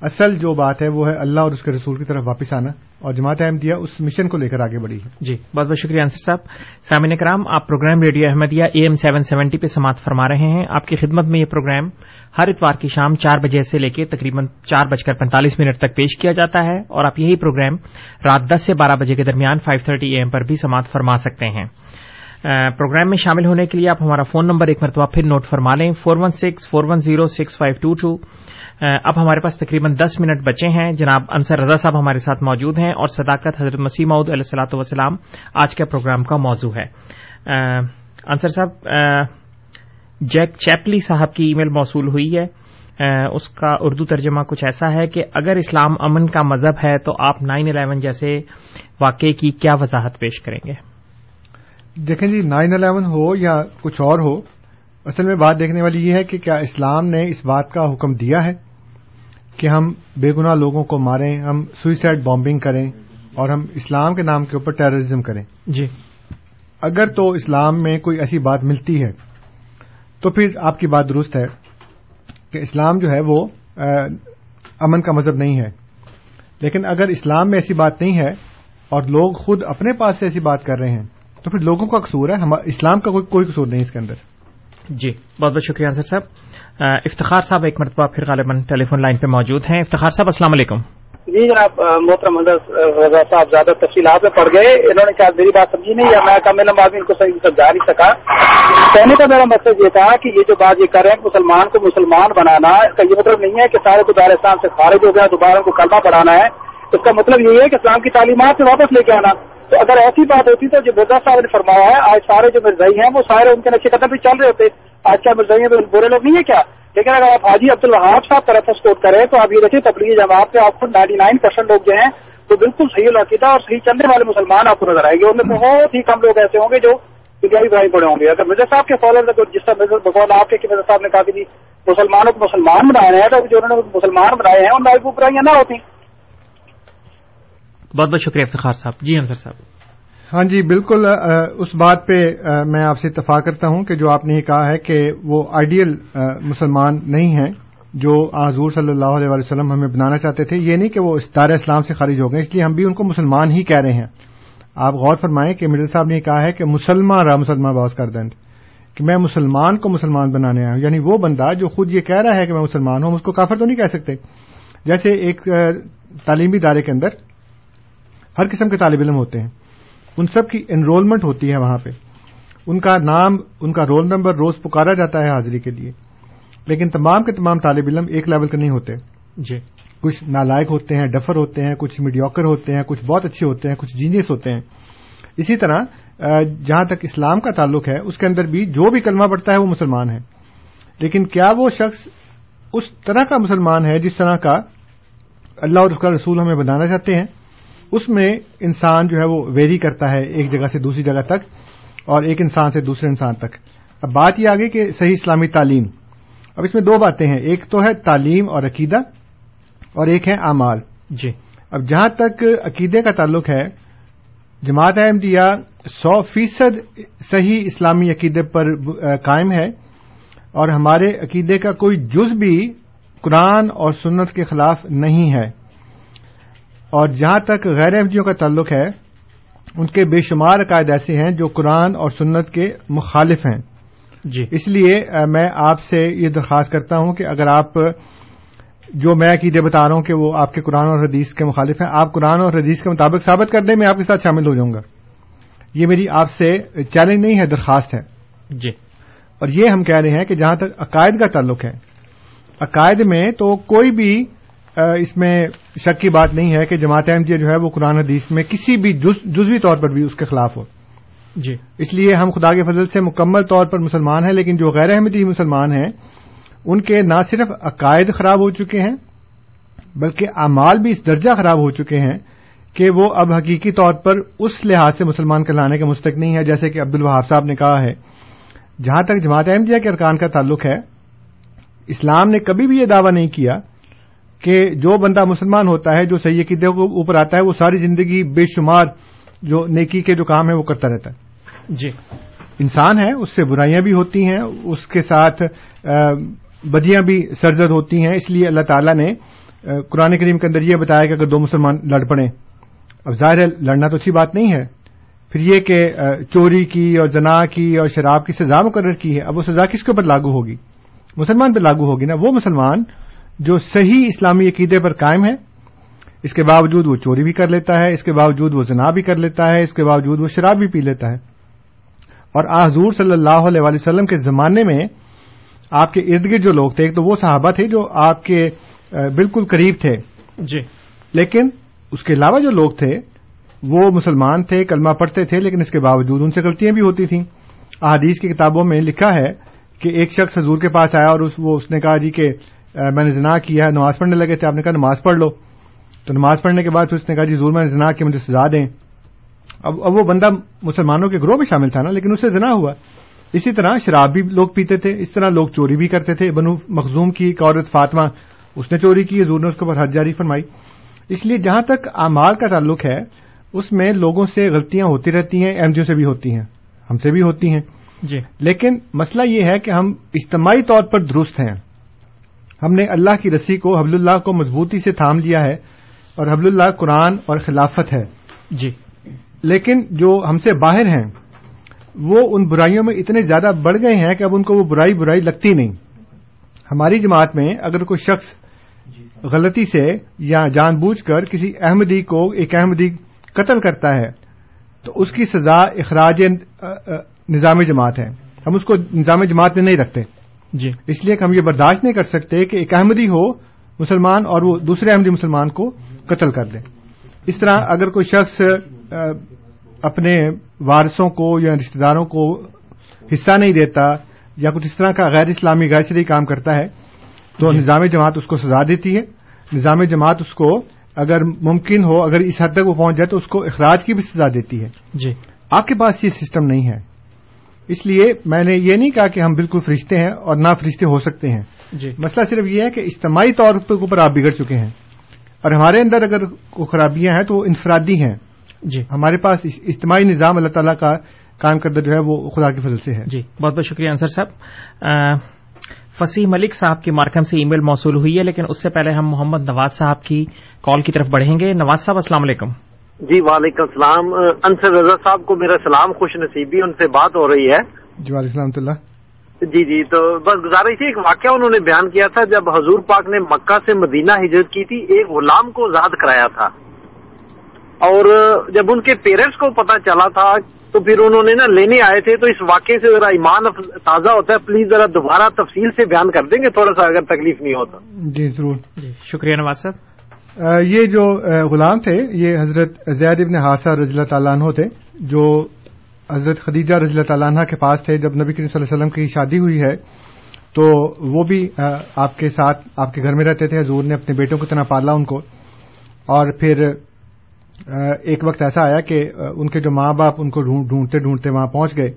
اصل جو بات ہے، وہ ہے اللہ اور اس کے رسول کی طرف واپس آنا۔ اور جماعت احمدیہ اس مشن کو لے کر آگے بڑھی ہے۔ جی بہت بہت شکریہ انصر صاحب۔ سامعین کرام آپ program radio Ahmadiyya A M seven seventy پہ سماعت فرما رہے ہیں۔ آپ کی خدمت میں یہ پروگرام ہر اتوار کی شام چار بجے سے لے کے تقریباً چار بج کر پینتالیس منٹ تک پیش کیا جاتا ہے اور آپ یہی پروگرام رات دس سے بارہ بجے کے درمیان فائیو تھرٹی اے ایم پر بھی سماعت فرما سکتے ہیں۔ پروگرام میں شامل ہونے کے لیے آپ ہمارا فون نمبر ایک مرتبہ پھر نوٹ فرما لیں۔ Four one six, four one zero, six five two two. اب ہمارے پاس تقریباً دس منٹ بچے ہیں۔ جناب انصر رضا صاحب ہمارے ساتھ موجود ہیں اور صداقت حضرت مسیح معود علیہ السلاۃ وسلام آج کے پروگرام کا موضوع ہے۔ انصر صاحب جیک چیپلی صاحب کی ای میل موصول ہوئی ہے۔ اس کا اردو ترجمہ کچھ ایسا ہے کہ اگر اسلام امن کا مذہب ہے تو آپ نائن الیون جیسے واقعے کی کیا وضاحت پیش کریں گے؟ دیکھیں جی نائن الیون ہو یا کچھ اور ہو، اصل میں بات دیکھنے والی یہ ہے کہ کیا اسلام نے اس بات کا حکم دیا ہے؟ کہ ہم بے گناہ لوگوں کو ماریں ہم سوئسائڈ بامبنگ کریں اور ہم اسلام کے نام کے اوپر ٹیررزم کریں۔ جی۔ اگر تو اسلام میں کوئی ایسی بات ملتی ہے تو پھر آپ کی بات درست ہے کہ اسلام جو ہے وہ امن کا مذہب نہیں ہے۔ لیکن اگر اسلام میں ایسی بات نہیں ہے اور لوگ خود اپنے پاس سے ایسی بات کر رہے ہیں تو پھر لوگوں کا قصور ہے اسلام کا کوئی قصور نہیں اس کے اندر۔ جی بہت بہت شکریہ انصر صاحب۔ افتخار صاحب ایک مرتبہ پھر غالباً ٹیلی فون لائن پہ موجود ہیں۔ افتخار صاحب، السلام علیکم۔ جی جناب محترم رضا صاحب، زیادہ تفصیلات میں پڑ گئے۔ انہوں نے شاید میری بات سمجھی نہیں یا میں کم علم آدمی ان کو صحیح سمجھا نہیں سکا۔ کہنے کا میرا مقصد یہ تھا کہ یہ جو بات یہ کر رہے ہیں، مسلمان کو مسلمان بنانا، اس کا یہ مطلب نہیں ہے کہ سارے کو دارستان سے خارج ہو گیا دوبارہ ان کو کلمہ پڑھانا ہے۔ اس کا مطلب یہ ہے کہ اسلام کی تعلیمات سے واپس لے کے آنا۔ تو اگر ایسی بات ہوتی تو جو مرزا صاحب نے فرمایا ہے، آج سارے جو مرزائی ہیں، وہ سارے ان کے نقشے قدم بھی چل رہے ہوتے۔ آج کیا مرزائی ہیں؟ برے لوگ نہیں ہے کیا؟ لیکن اگر آپ حاجی عبد الوہاب صاحب طرف سپورٹ کریں تو آپ یہ دیکھیں، تبلیغی جماعت پہ آپ کو نائنٹی نائن پرسینٹ لوگ جو ہیں تو بالکل صحیح العقیدہ اور صحیح چلنے والے مسلمان آپ کو نظر آئیں گے۔ ان میں بہت ہی کم لوگ ایسے ہوں گے جو انڈیائی برائی پڑے ہوں گے۔ اگر مرزا صاحب کے فالوور جس طرح بقول آپ کے مرزا صاحب نے کہا کہ جی مسلمانوں کو مسلمان بنایا ہے، تو جو انہوں نے مسلمان بنائے ہیں، ان میں برائیاں نہ ہوتی بہت بہت شکریہ افتخار صاحب۔ جی انصر صاحب۔ ہاں جی بالکل اس بات پہ میں آپ سے اتفاق کرتا ہوں کہ جو آپ نے یہ کہا ہے کہ وہ آئیڈیل مسلمان نہیں ہیں جو حضور صلی اللہ علیہ وسلم ہمیں بنانا چاہتے تھے، یہ نہیں کہ وہ دار اسلام سے خارج ہو گئے، اس لیے ہم بھی ان کو مسلمان ہی کہہ رہے ہیں۔ آپ غور فرمائیں کہ مرزا صاحب نے کہا ہے کہ مسلمان را مسلمان باز کر دیں، کہ میں مسلمان کو مسلمان بنانے آیا ہوں۔ یعنی وہ بندہ جو خود یہ کہہ رہا ہے کہ میں مسلمان ہوں اس کو کافر تو نہیں کہہ سکتے۔ جیسے ایک تعلیمی ادارے کے اندر ہر قسم کے طالب علم ہوتے ہیں۔ ان سب کی انرولمنٹ ہوتی ہے وہاں پہ۔ ان کا نام ان کا رول نمبر روز پکارا جاتا ہے حاضری کے لیے۔ لیکن تمام کے تمام طالب علم ایک لیول کے نہیں ہوتے۔ جی۔ کچھ نالائق ہوتے ہیں ڈفر ہوتے ہیں کچھ میڈیوکر ہوتے ہیں کچھ بہت اچھے ہوتے ہیں کچھ جینیس ہوتے ہیں۔ اسی طرح جہاں تک اسلام کا تعلق ہے اس کے اندر بھی جو بھی کلمہ پڑتا ہے وہ مسلمان ہے۔ لیکن کیا وہ شخص اس طرح کا مسلمان ہے جس طرح کا اللہ اور اس کا رسول ہمیں بنانا چاہتے ہیں؟ اس میں انسان جو ہے وہ ویری کرتا ہے ایک جگہ سے دوسری جگہ تک اور ایک انسان سے دوسرے انسان تک۔ اب بات یہ آگئی کہ صحیح اسلامی تعلیم۔ اب اس میں دو باتیں ہیں۔ ایک تو ہے تعلیم اور عقیدہ اور ایک ہے اعمال۔ جی۔ اب جہاں تک عقیدے کا تعلق ہے جماعت احمدیہ سو فیصد صحیح اسلامی عقیدے پر قائم ہے اور ہمارے عقیدے کا کوئی جز بھی قرآن اور سنت کے خلاف نہیں ہے۔ اور جہاں تک غیر احمدیوں کا تعلق ہے ان کے بے شمار عقائد ایسے ہیں جو قرآن اور سنت کے مخالف ہیں۔ جی۔ اس لیے میں آپ سے یہ درخواست کرتا ہوں کہ اگر آپ جو میں عقیدے بتا رہا ہوں کہ وہ آپ کے قرآن اور حدیث کے مخالف ہیں آپ قرآن اور حدیث کے مطابق ثابت کر دیں میں آپ کے ساتھ شامل ہو جاؤں گا۔ یہ میری آپ سے چیلنج نہیں ہے درخواست ہے۔ جی۔ اور یہ ہم کہہ رہے ہیں کہ جہاں تک عقائد کا تعلق ہے عقائد میں تو کوئی بھی اس میں شک کی بات نہیں ہے کہ جماعت احمدیہ جو ہے وہ قرآن حدیث میں کسی بھی جزوی طور پر بھی اس کے خلاف ہو۔ جی۔ اس لیے ہم خدا کے فضل سے مکمل طور پر مسلمان ہیں لیکن جو غیر احمدی مسلمان ہیں ان کے نہ صرف عقائد خراب ہو چکے ہیں بلکہ اعمال بھی اس درجہ خراب ہو چکے ہیں کہ وہ اب حقیقی طور پر اس لحاظ سے مسلمان کہلانے کے مستق نہیں ہے جیسے کہ عبد الوہاب صاحب نے کہا ہے۔ جہاں تک جماعت احمدیہ کے ارکان کا تعلق ہے اسلام نے کبھی بھی یہ دعویٰ نہیں کیا کہ جو بندہ مسلمان ہوتا ہے جو صحیح عقیدے کو اوپر آتا ہے وہ ساری زندگی بے شمار جو نیکی کے جو کام ہے وہ کرتا رہتا ہے۔ جی۔ انسان ہے اس سے برائیاں بھی ہوتی ہیں اس کے ساتھ بدیاں بھی سرزد ہوتی ہیں۔ اس لیے اللہ تعالیٰ نے قرآن کریم کے اندر یہ بتایا کہ اگر دو مسلمان لڑ پڑیں اب ظاہر ہے لڑنا تو اچھی بات نہیں ہے۔ پھر یہ کہ چوری کی اور زنا کی اور شراب کی سزا مقرر کی ہے اب وہ سزا کس کے اوپر لاگو ہوگی؟ مسلمان پہ لاگو ہوگی نا۔ وہ مسلمان جو صحیح اسلامی عقیدے پر قائم ہے اس کے باوجود وہ چوری بھی کر لیتا ہے اس کے باوجود وہ زنا بھی کر لیتا ہے اس کے باوجود وہ شراب بھی پی لیتا ہے۔ اور حضور صلی اللہ علیہ وسلم کے زمانے میں آپ کے ارد گرد جو لوگ تھے ایک تو وہ صحابہ تھے جو آپ کے بالکل قریب تھے۔ جی۔ لیکن اس کے علاوہ جو لوگ تھے وہ مسلمان تھے کلمہ پڑھتے تھے لیکن اس کے باوجود ان سے غلطیاں بھی ہوتی تھیں۔ احادیث کی کتابوں میں لکھا ہے کہ ایک شخص حضور کے پاس آیا اور اس وہ اس نے کہا جی کہ میں نے زنا کیا نماز پڑھنے لگے تھے آپ نے کہا نماز پڑھ لو۔ تو نماز پڑھنے کے بعد اس نے کہا جی زور میں نے زنا کیا مجھے سزا دیں۔ اب اب وہ بندہ مسلمانوں کے گروہ میں شامل تھا نا لیکن اس سے زنا ہوا۔ اسی طرح شراب بھی لوگ پیتے تھے اس طرح لوگ چوری بھی کرتے تھے۔ بنو مخزوم کی ایک عورت فاطمہ اس نے چوری کی حضور نے اس کے اوپر حد جاری فرمائی۔ اس لیے جہاں تک اعمال کا تعلق ہے اس میں لوگوں سے غلطیاں ہوتی رہتی ہیں احمدیوں سے بھی ہوتی ہیں ہم سے بھی ہوتی ہیں۔ جی۔ لیکن مسئلہ یہ ہے کہ ہم اجتماعی طور پر درست ہیں۔ ہم نے اللہ کی رسی کو حبل اللہ کو مضبوطی سے تھام لیا ہے اور حبل اللہ قرآن اور خلافت ہے۔ جی۔ لیکن جو ہم سے باہر ہیں وہ ان برائیوں میں اتنے زیادہ بڑھ گئے ہیں کہ اب ان کو وہ برائی برائی لگتی نہیں۔ ہماری جماعت میں اگر کوئی شخص غلطی سے یا جان بوجھ کر کسی احمدی کو ایک احمدی قتل کرتا ہے تو اس کی سزا اخراج نظام جماعت ہے۔ ہم اس کو نظام جماعت میں نہیں رکھتے۔ جی۔ اس لیے کہ ہم یہ برداشت نہیں کر سکتے کہ ایک احمدی ہو مسلمان اور وہ دوسرے احمدی مسلمان کو قتل کر دے۔ اس طرح اگر کوئی شخص اپنے وارثوں کو یا رشتے داروں کو حصہ نہیں دیتا یا کچھ اس طرح کا غیر اسلامی غیر شرعی کام کرتا ہے تو جی۔ نظام جماعت اس کو سزا دیتی ہے۔ نظام جماعت اس کو اگر ممکن ہو اگر اس حد تک وہ پہنچ جائے تو اس کو اخراج کی بھی سزا دیتی ہے۔ جی۔ آپ کے پاس یہ سسٹم نہیں ہے۔ اس لیے میں نے یہ نہیں کہا کہ ہم بالکل فرشتے ہیں اور نہ فرشتے ہو سکتے ہیں۔ جی۔ مسئلہ صرف یہ ہے کہ اجتماعی طور پر اوپر آپ بگڑ چکے ہیں۔ اور ہمارے اندر اگر کوئی خرابیاں ہیں تو وہ انفرادی ہیں۔ جی۔ ہمارے پاس اجتماعی نظام اللہ تعالیٰ کا قائم کردہ جو ہے وہ خدا کی فضل سے ہے۔ جی۔ بہت بہت شکریہ انصر صاحب۔ فصیح ملک صاحب کے مارکم سے ای میل موصول ہوئی ہے لیکن اس سے پہلے ہم محمد نواز صاحب کی کال کی طرف بڑھیں گے۔ نواز صاحب السلام علیکم۔ جی وعلیکم السلام۔ انصر رضا صاحب کو میرا سلام خوش نصیبی ان سے بات ہو رہی ہے۔ جی وعلیکم اللہ جی جی تو بس گزارش تھی ایک واقعہ انہوں نے بیان کیا تھا جب حضور پاک نے مکہ سے مدینہ ہجرت کی تھی ایک غلام کو آزاد کرایا تھا۔ اور جب ان کے پیرنٹس کو پتا چلا تھا تو پھر انہوں نے نا لینے آئے تھے تو اس واقعے سے ذرا ایمان تازہ ہوتا ہے۔ پلیز ذرا دوبارہ تفصیل سے بیان کر دیں گے تھوڑا سا اگر تکلیف نہیں ہوتا۔ جی ضرور۔ جی شکریہ نواز صاحب۔ یہ جو غلام تھے، یہ حضرت زید ابن حادثہ رضی اللہ تعالیٰ عنہ تھے، جو حضرت خدیجہ رضی اللہ تعالیٰ عنہ کے پاس تھے، جب نبی کریم صلی اللہ علیہ وسلم کی شادی ہوئی ہے، تو وہ بھی آپ کے ساتھ، آپ کے گھر میں رہتے تھے، حضور نے اپنے بیٹوں کی طرح پالا ان کو۔ اور پھر ایک وقت ایسا آیا کہ ان کے جو ماں باپ ان کو ڈھونڈتے ڈھونڈتے وہاں پہنچ گئے۔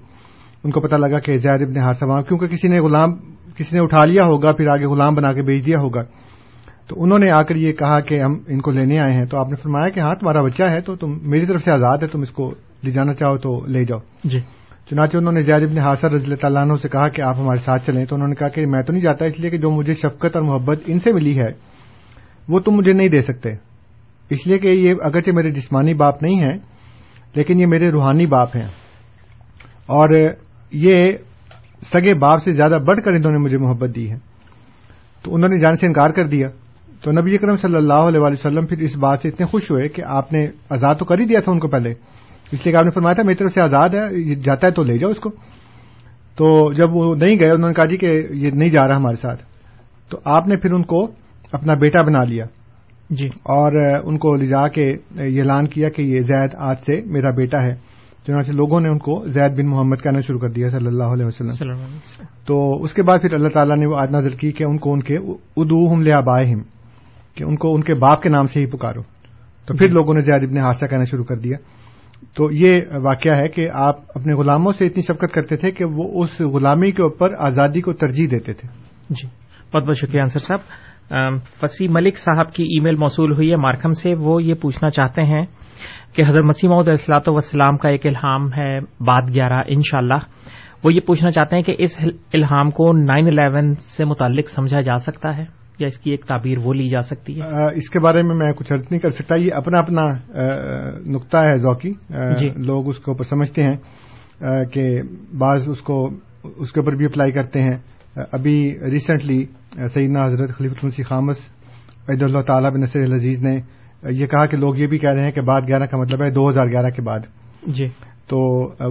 ان کو پتا لگا کہ زید ابن حادثہ وہاں، کیونکہ کسی نے غلام، کسی نے اٹھا لیا ہوگا، پھر آگے غلام بنا کے بھیج دیا ہوگا۔ تو انہوں نے آ کر یہ کہا کہ ہم ان کو لینے آئے ہیں۔ تو آپ نے فرمایا کہ ہاں تمہارا بچہ ہے تو تم میری طرف سے آزاد ہے تم اس کو لے جانا چاہو تو لے جاؤ۔ جی۔ چنانچہ انہوں نے زید ابن حاصر رضی اللہ تعالیٰ عنہ سے کہا کہ آپ ہمارے ساتھ چلیں۔ تو انہوں نے کہا کہ میں تو نہیں جاتا اس لیے کہ جو مجھے شفقت اور محبت ان سے ملی ہے وہ تم مجھے نہیں دے سکتے۔ اس لیے کہ یہ اگرچہ میرے جسمانی باپ نہیں ہیں لیکن یہ میرے روحانی باپ ہیں۔ اور یہ سگے باپ سے زیادہ بڑھ کر انہوں نے مجھے محبت دی ہے۔ تو انہوں نے جانے سے انکار کر دیا۔ تو نبی اکرم صلی اللہ علیہ وآلہ وسلم پھر اس بات سے اتنے خوش ہوئے کہ آپ نے آزاد تو کر ہی دیا تھا ان کو پہلے۔ اس لیے کہ آپ نے فرمایا تھا میری طرف سے آزاد ہے یہ جاتا ہے تو لے جاؤ اس کو۔ تو جب وہ نہیں گئے انہوں نے کہا جی کہ یہ نہیں جا رہا ہمارے ساتھ۔ تو آپ نے پھر ان کو اپنا بیٹا بنا لیا۔ جی۔ اور ان کو لے جا کے یہ اعلان کیا کہ یہ زید آج سے میرا بیٹا ہے۔ چنانچہ لوگوں نے ان کو زید بن محمد کہنا شروع کر دیا صلی اللہ علیہ وسلم۔ صلی اللہ علیہ وسلم۔ تو اس کے بعد پھر اللہ تعالیٰ نے وہ آج نازل کی کہ ان کو ان کے ادو ہم لیا باہم کہ ان کو ان کے باپ کے نام سے ہی پکارو۔ تو پھر لوگوں نے زید ابن حادثہ کہنا شروع کر دیا۔ تو یہ واقعہ ہے کہ آپ اپنے غلاموں سے اتنی شفقت کرتے تھے کہ وہ اس غلامی کے اوپر آزادی کو ترجیح دیتے تھے۔ جی۔ بہت بہت شکریہ انصر صاحب۔ فصیح ملک صاحب کی ای میل موصول ہوئی ہے مارکم سے۔ وہ یہ پوچھنا چاہتے ہیں کہ حضرت مسیم علیہ وسلام کا ایک الہام ہے بعد گیارہ ان شاء اللہ وہ یہ پوچھنا چاہتے ہیں کہ اس الہام کو نائن الیون سے متعلق سمجھا جا سکتا ہے؟ یا اس کی ایک تعبیر وہ لی جا سکتی ہے؟ اس کے بارے میں میں کچھ عرض نہیں کر سکتا۔ یہ اپنا اپنا نقطہ ہے ذوقی۔ جی۔ لوگ اس کے اوپر سمجھتے ہیں کہ بعض اس کو اس کے اوپر بھی اپلائی کرتے ہیں۔ ابھی ریسنٹلی سیدنا حضرت خلیفۃ المسی خامس عید اللہ تعالیٰ بن نصر العزیز نے یہ کہا کہ لوگ یہ بھی کہہ رہے ہیں کہ بعد گیارہ کا مطلب ہے دو ہزار گیارہ کے بعد۔ جی۔ تو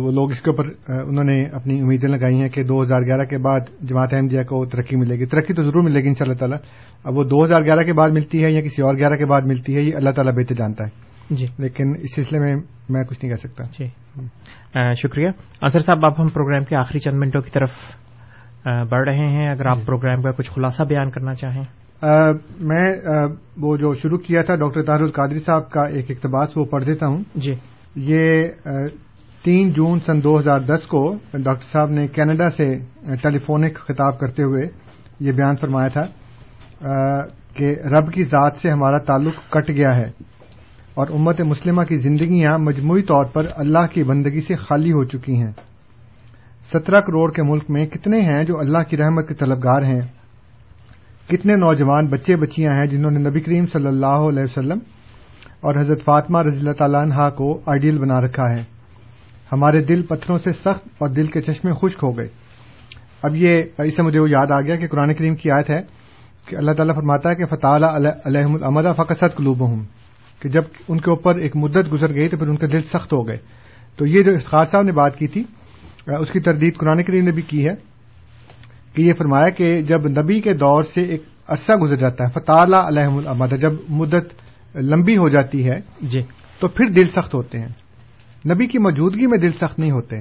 وہ لوگ اس کے اوپر انہوں نے اپنی امیدیں لگائی ہیں کہ دو ہزار گیارہ کے بعد جماعت احمدیہ کو ترقی ملے گی۔ ترقی تو ضرور ملے گی ان شاء اللہ تعالیٰ۔ اب وہ دو ہزار گیارہ کے بعد ملتی ہے یا کسی اور گیارہ کے بعد ملتی ہے یہ اللہ تعالیٰ بہتر جانتا ہے۔ جی۔ لیکن اس سلسلے میں میں کچھ نہیں کہہ سکتا۔ جی۔ شکریہ۔ انصر صاحب اب ہم پروگرام کے آخری چند منٹوں کی طرف بڑھ رہے ہیں۔ اگر آپ پروگرام کا کچھ خلاصہ بیان کرنا چاہیں۔ میں وہ جو شروع کیا تھا ڈاکٹر طاہر القادری صاحب کا ایک اقتباس وہ پڑھ دیتا ہوں۔ جی۔ یہ تین جون سن دو ہزار دس کو ڈاکٹر صاحب نے کینیڈا سے ٹیلی فونک خطاب کرتے ہوئے یہ بیان فرمایا تھا کہ رب کی ذات سے ہمارا تعلق کٹ گیا ہے اور امت مسلمہ کی زندگیاں مجموعی طور پر اللہ کی بندگی سے خالی ہو چکی ہیں۔ سترہ کروڑ کے ملک میں کتنے ہیں جو اللہ کی رحمت کے طلبگار ہیں؟ کتنے نوجوان بچے بچیاں ہیں جنہوں نے نبی کریم صلی اللہ علیہ وسلم اور حضرت فاطمہ رضی اللہ تعالیٰ عنہ کو آئیڈیل بنا رکھا ہے؟ ہمارے دل پتھروں سے سخت اور دل کے چشمے خشک ہو گئے۔ اب یہ اس سے مجھے وہ یاد آ گیا کہ قرآن کریم کی آیت ہے کہ اللہ تعالیٰ فرماتا ہے کہ فتح علیہ العمدہ فقصت قلوب ہوں کہ جب ان کے اوپر ایک مدت گزر گئی تو پھر ان کے دل سخت ہو گئے۔ تو یہ جو افتخار صاحب نے بات کی تھی اس کی تردید قرآن کریم نے بھی کی ہے کہ یہ فرمایا کہ جب نبی کے دور سے ایک عرصہ گزر جاتا ہے فتح علیہ العمدہ جب مدت لمبی ہو جاتی ہے جی۔ تو پھر دل سخت ہوتے ہیں۔ نبی کی موجودگی میں دل سخت نہیں ہوتے۔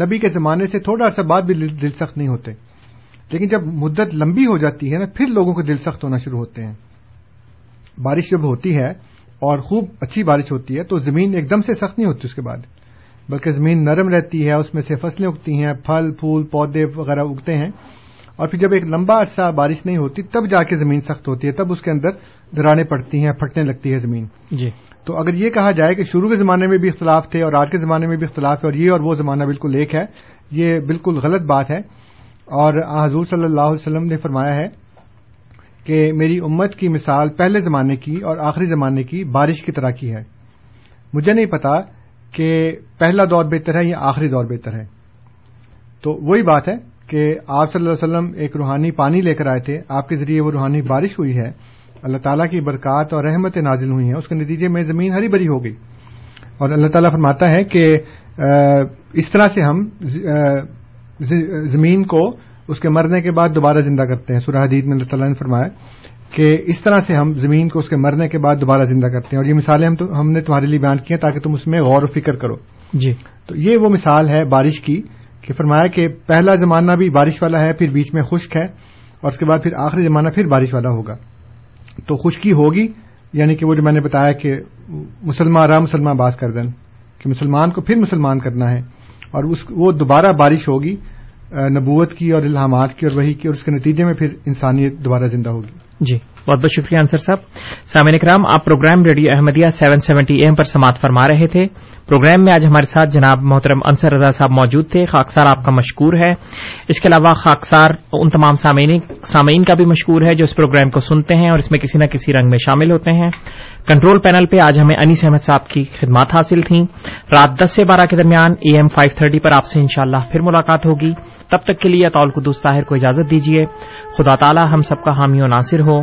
نبی کے زمانے سے تھوڑا عرصہ بعد بھی دل سخت نہیں ہوتے۔ لیکن جب مدت لمبی ہو جاتی ہے نا، پھر لوگوں کے دل سخت ہونا شروع ہوتے ہیں۔ بارش جب ہوتی ہے اور خوب اچھی بارش ہوتی ہے، تو زمین ایک دم سے سخت نہیں ہوتی اس کے بعد۔ بلکہ زمین نرم رہتی ہے، اس میں سے فصلیں اگتی ہیں، پھل، پھول، پودے وغیرہ اگتے ہیں۔ اور پھر جب ایک لمبا عرصہ بارش نہیں ہوتی تب جا کے زمین سخت ہوتی ہے تب اس کے اندر دراڑیں پڑتی ہیں پھٹنے لگتی ہے زمین۔ جی۔ تو اگر یہ کہا جائے کہ شروع کے زمانے میں بھی اختلاف تھے اور آج کے زمانے میں بھی اختلاف ہے اور یہ اور وہ زمانہ بالکل ایک ہے یہ بالکل غلط بات ہے۔ اور حضور صلی اللہ علیہ وسلم نے فرمایا ہے کہ میری امت کی مثال پہلے زمانے کی اور آخری زمانے کی بارش کی طرح کی ہے۔ مجھے نہیں پتا کہ پہلا دور بہتر ہے یا آخری دور بہتر ہے۔ تو وہی بات ہے کہ آپ صلی اللہ علیہ وسلم ایک روحانی پانی لے کر آئے تھے۔ آپ کے ذریعے وہ روحانی بارش ہوئی ہے۔ اللہ تعالیٰ کی برکات اور رحمتیں نازل ہوئی ہیں۔ اس کے نتیجے میں زمین ہری بھری ہو گئی۔ اور اللہ تعالیٰ فرماتا ہے کہ اس طرح سے ہم زمین کو اس کے مرنے کے بعد دوبارہ زندہ کرتے ہیں۔ سورہ حدید میں اللہ تعالیٰ نے فرمایا کہ اس طرح سے ہم زمین کو اس کے مرنے کے بعد دوبارہ زندہ کرتے ہیں۔ اور یہ مثالیں ہم ہم نے تمہارے لیے بیان کی ہیں تاکہ تم اس میں غور و فکر کرو۔ جی۔ تو یہ وہ مثال ہے بارش کی کہ فرمایا کہ پہلا زمانہ بھی بارش والا ہے، پھر بیچ میں خشک ہے، اور اس کے بعد پھر آخری زمانہ پھر بارش والا ہوگا۔ تو خشکی ہوگی یعنی کہ وہ جو میں نے بتایا کہ مسلمان راہ مسلمان باز کر دیں، کہ مسلمان کو پھر مسلمان کرنا ہے، اور اس وہ دوبارہ بارش ہوگی نبوت کی اور الہامات کی اور وہی کی، اور اس کے نتیجے میں پھر انسانیت دوبارہ زندہ ہوگی۔ جی۔ بہت بہت شکریہ انصر صاحب۔ سامعین کرام آپ program radio Ahmadiyya seven seventy A پر سماعت فرما رہے تھے۔ پروگرام میں آج ہمارے ساتھ جناب محترم انصر رضا صاحب موجود تھے۔ خاکسار آپ کا مشکور ہے۔ اس کے علاوہ خاکسار ان تمام سامعین کا بھی مشکور ہے جو اس پروگرام کو سنتے ہیں اور اس میں کسی نہ کسی رنگ میں شامل ہوتے ہیں۔ کنٹرول پینل پہ آج ہمیں انیس احمد صاحب کی خدمات حاصل تھیں۔ رات دس سے بارہ کے درمیان اے ایم فائیو تھرٹی پر آپ سے انشاءاللہ پھر ملاقات ہوگی۔ تب تک کے لیے اطول قدوس طاہر کو اجازت دیجیے۔ خدا تعالی ہم سب کا حامی و ناصر ہو۔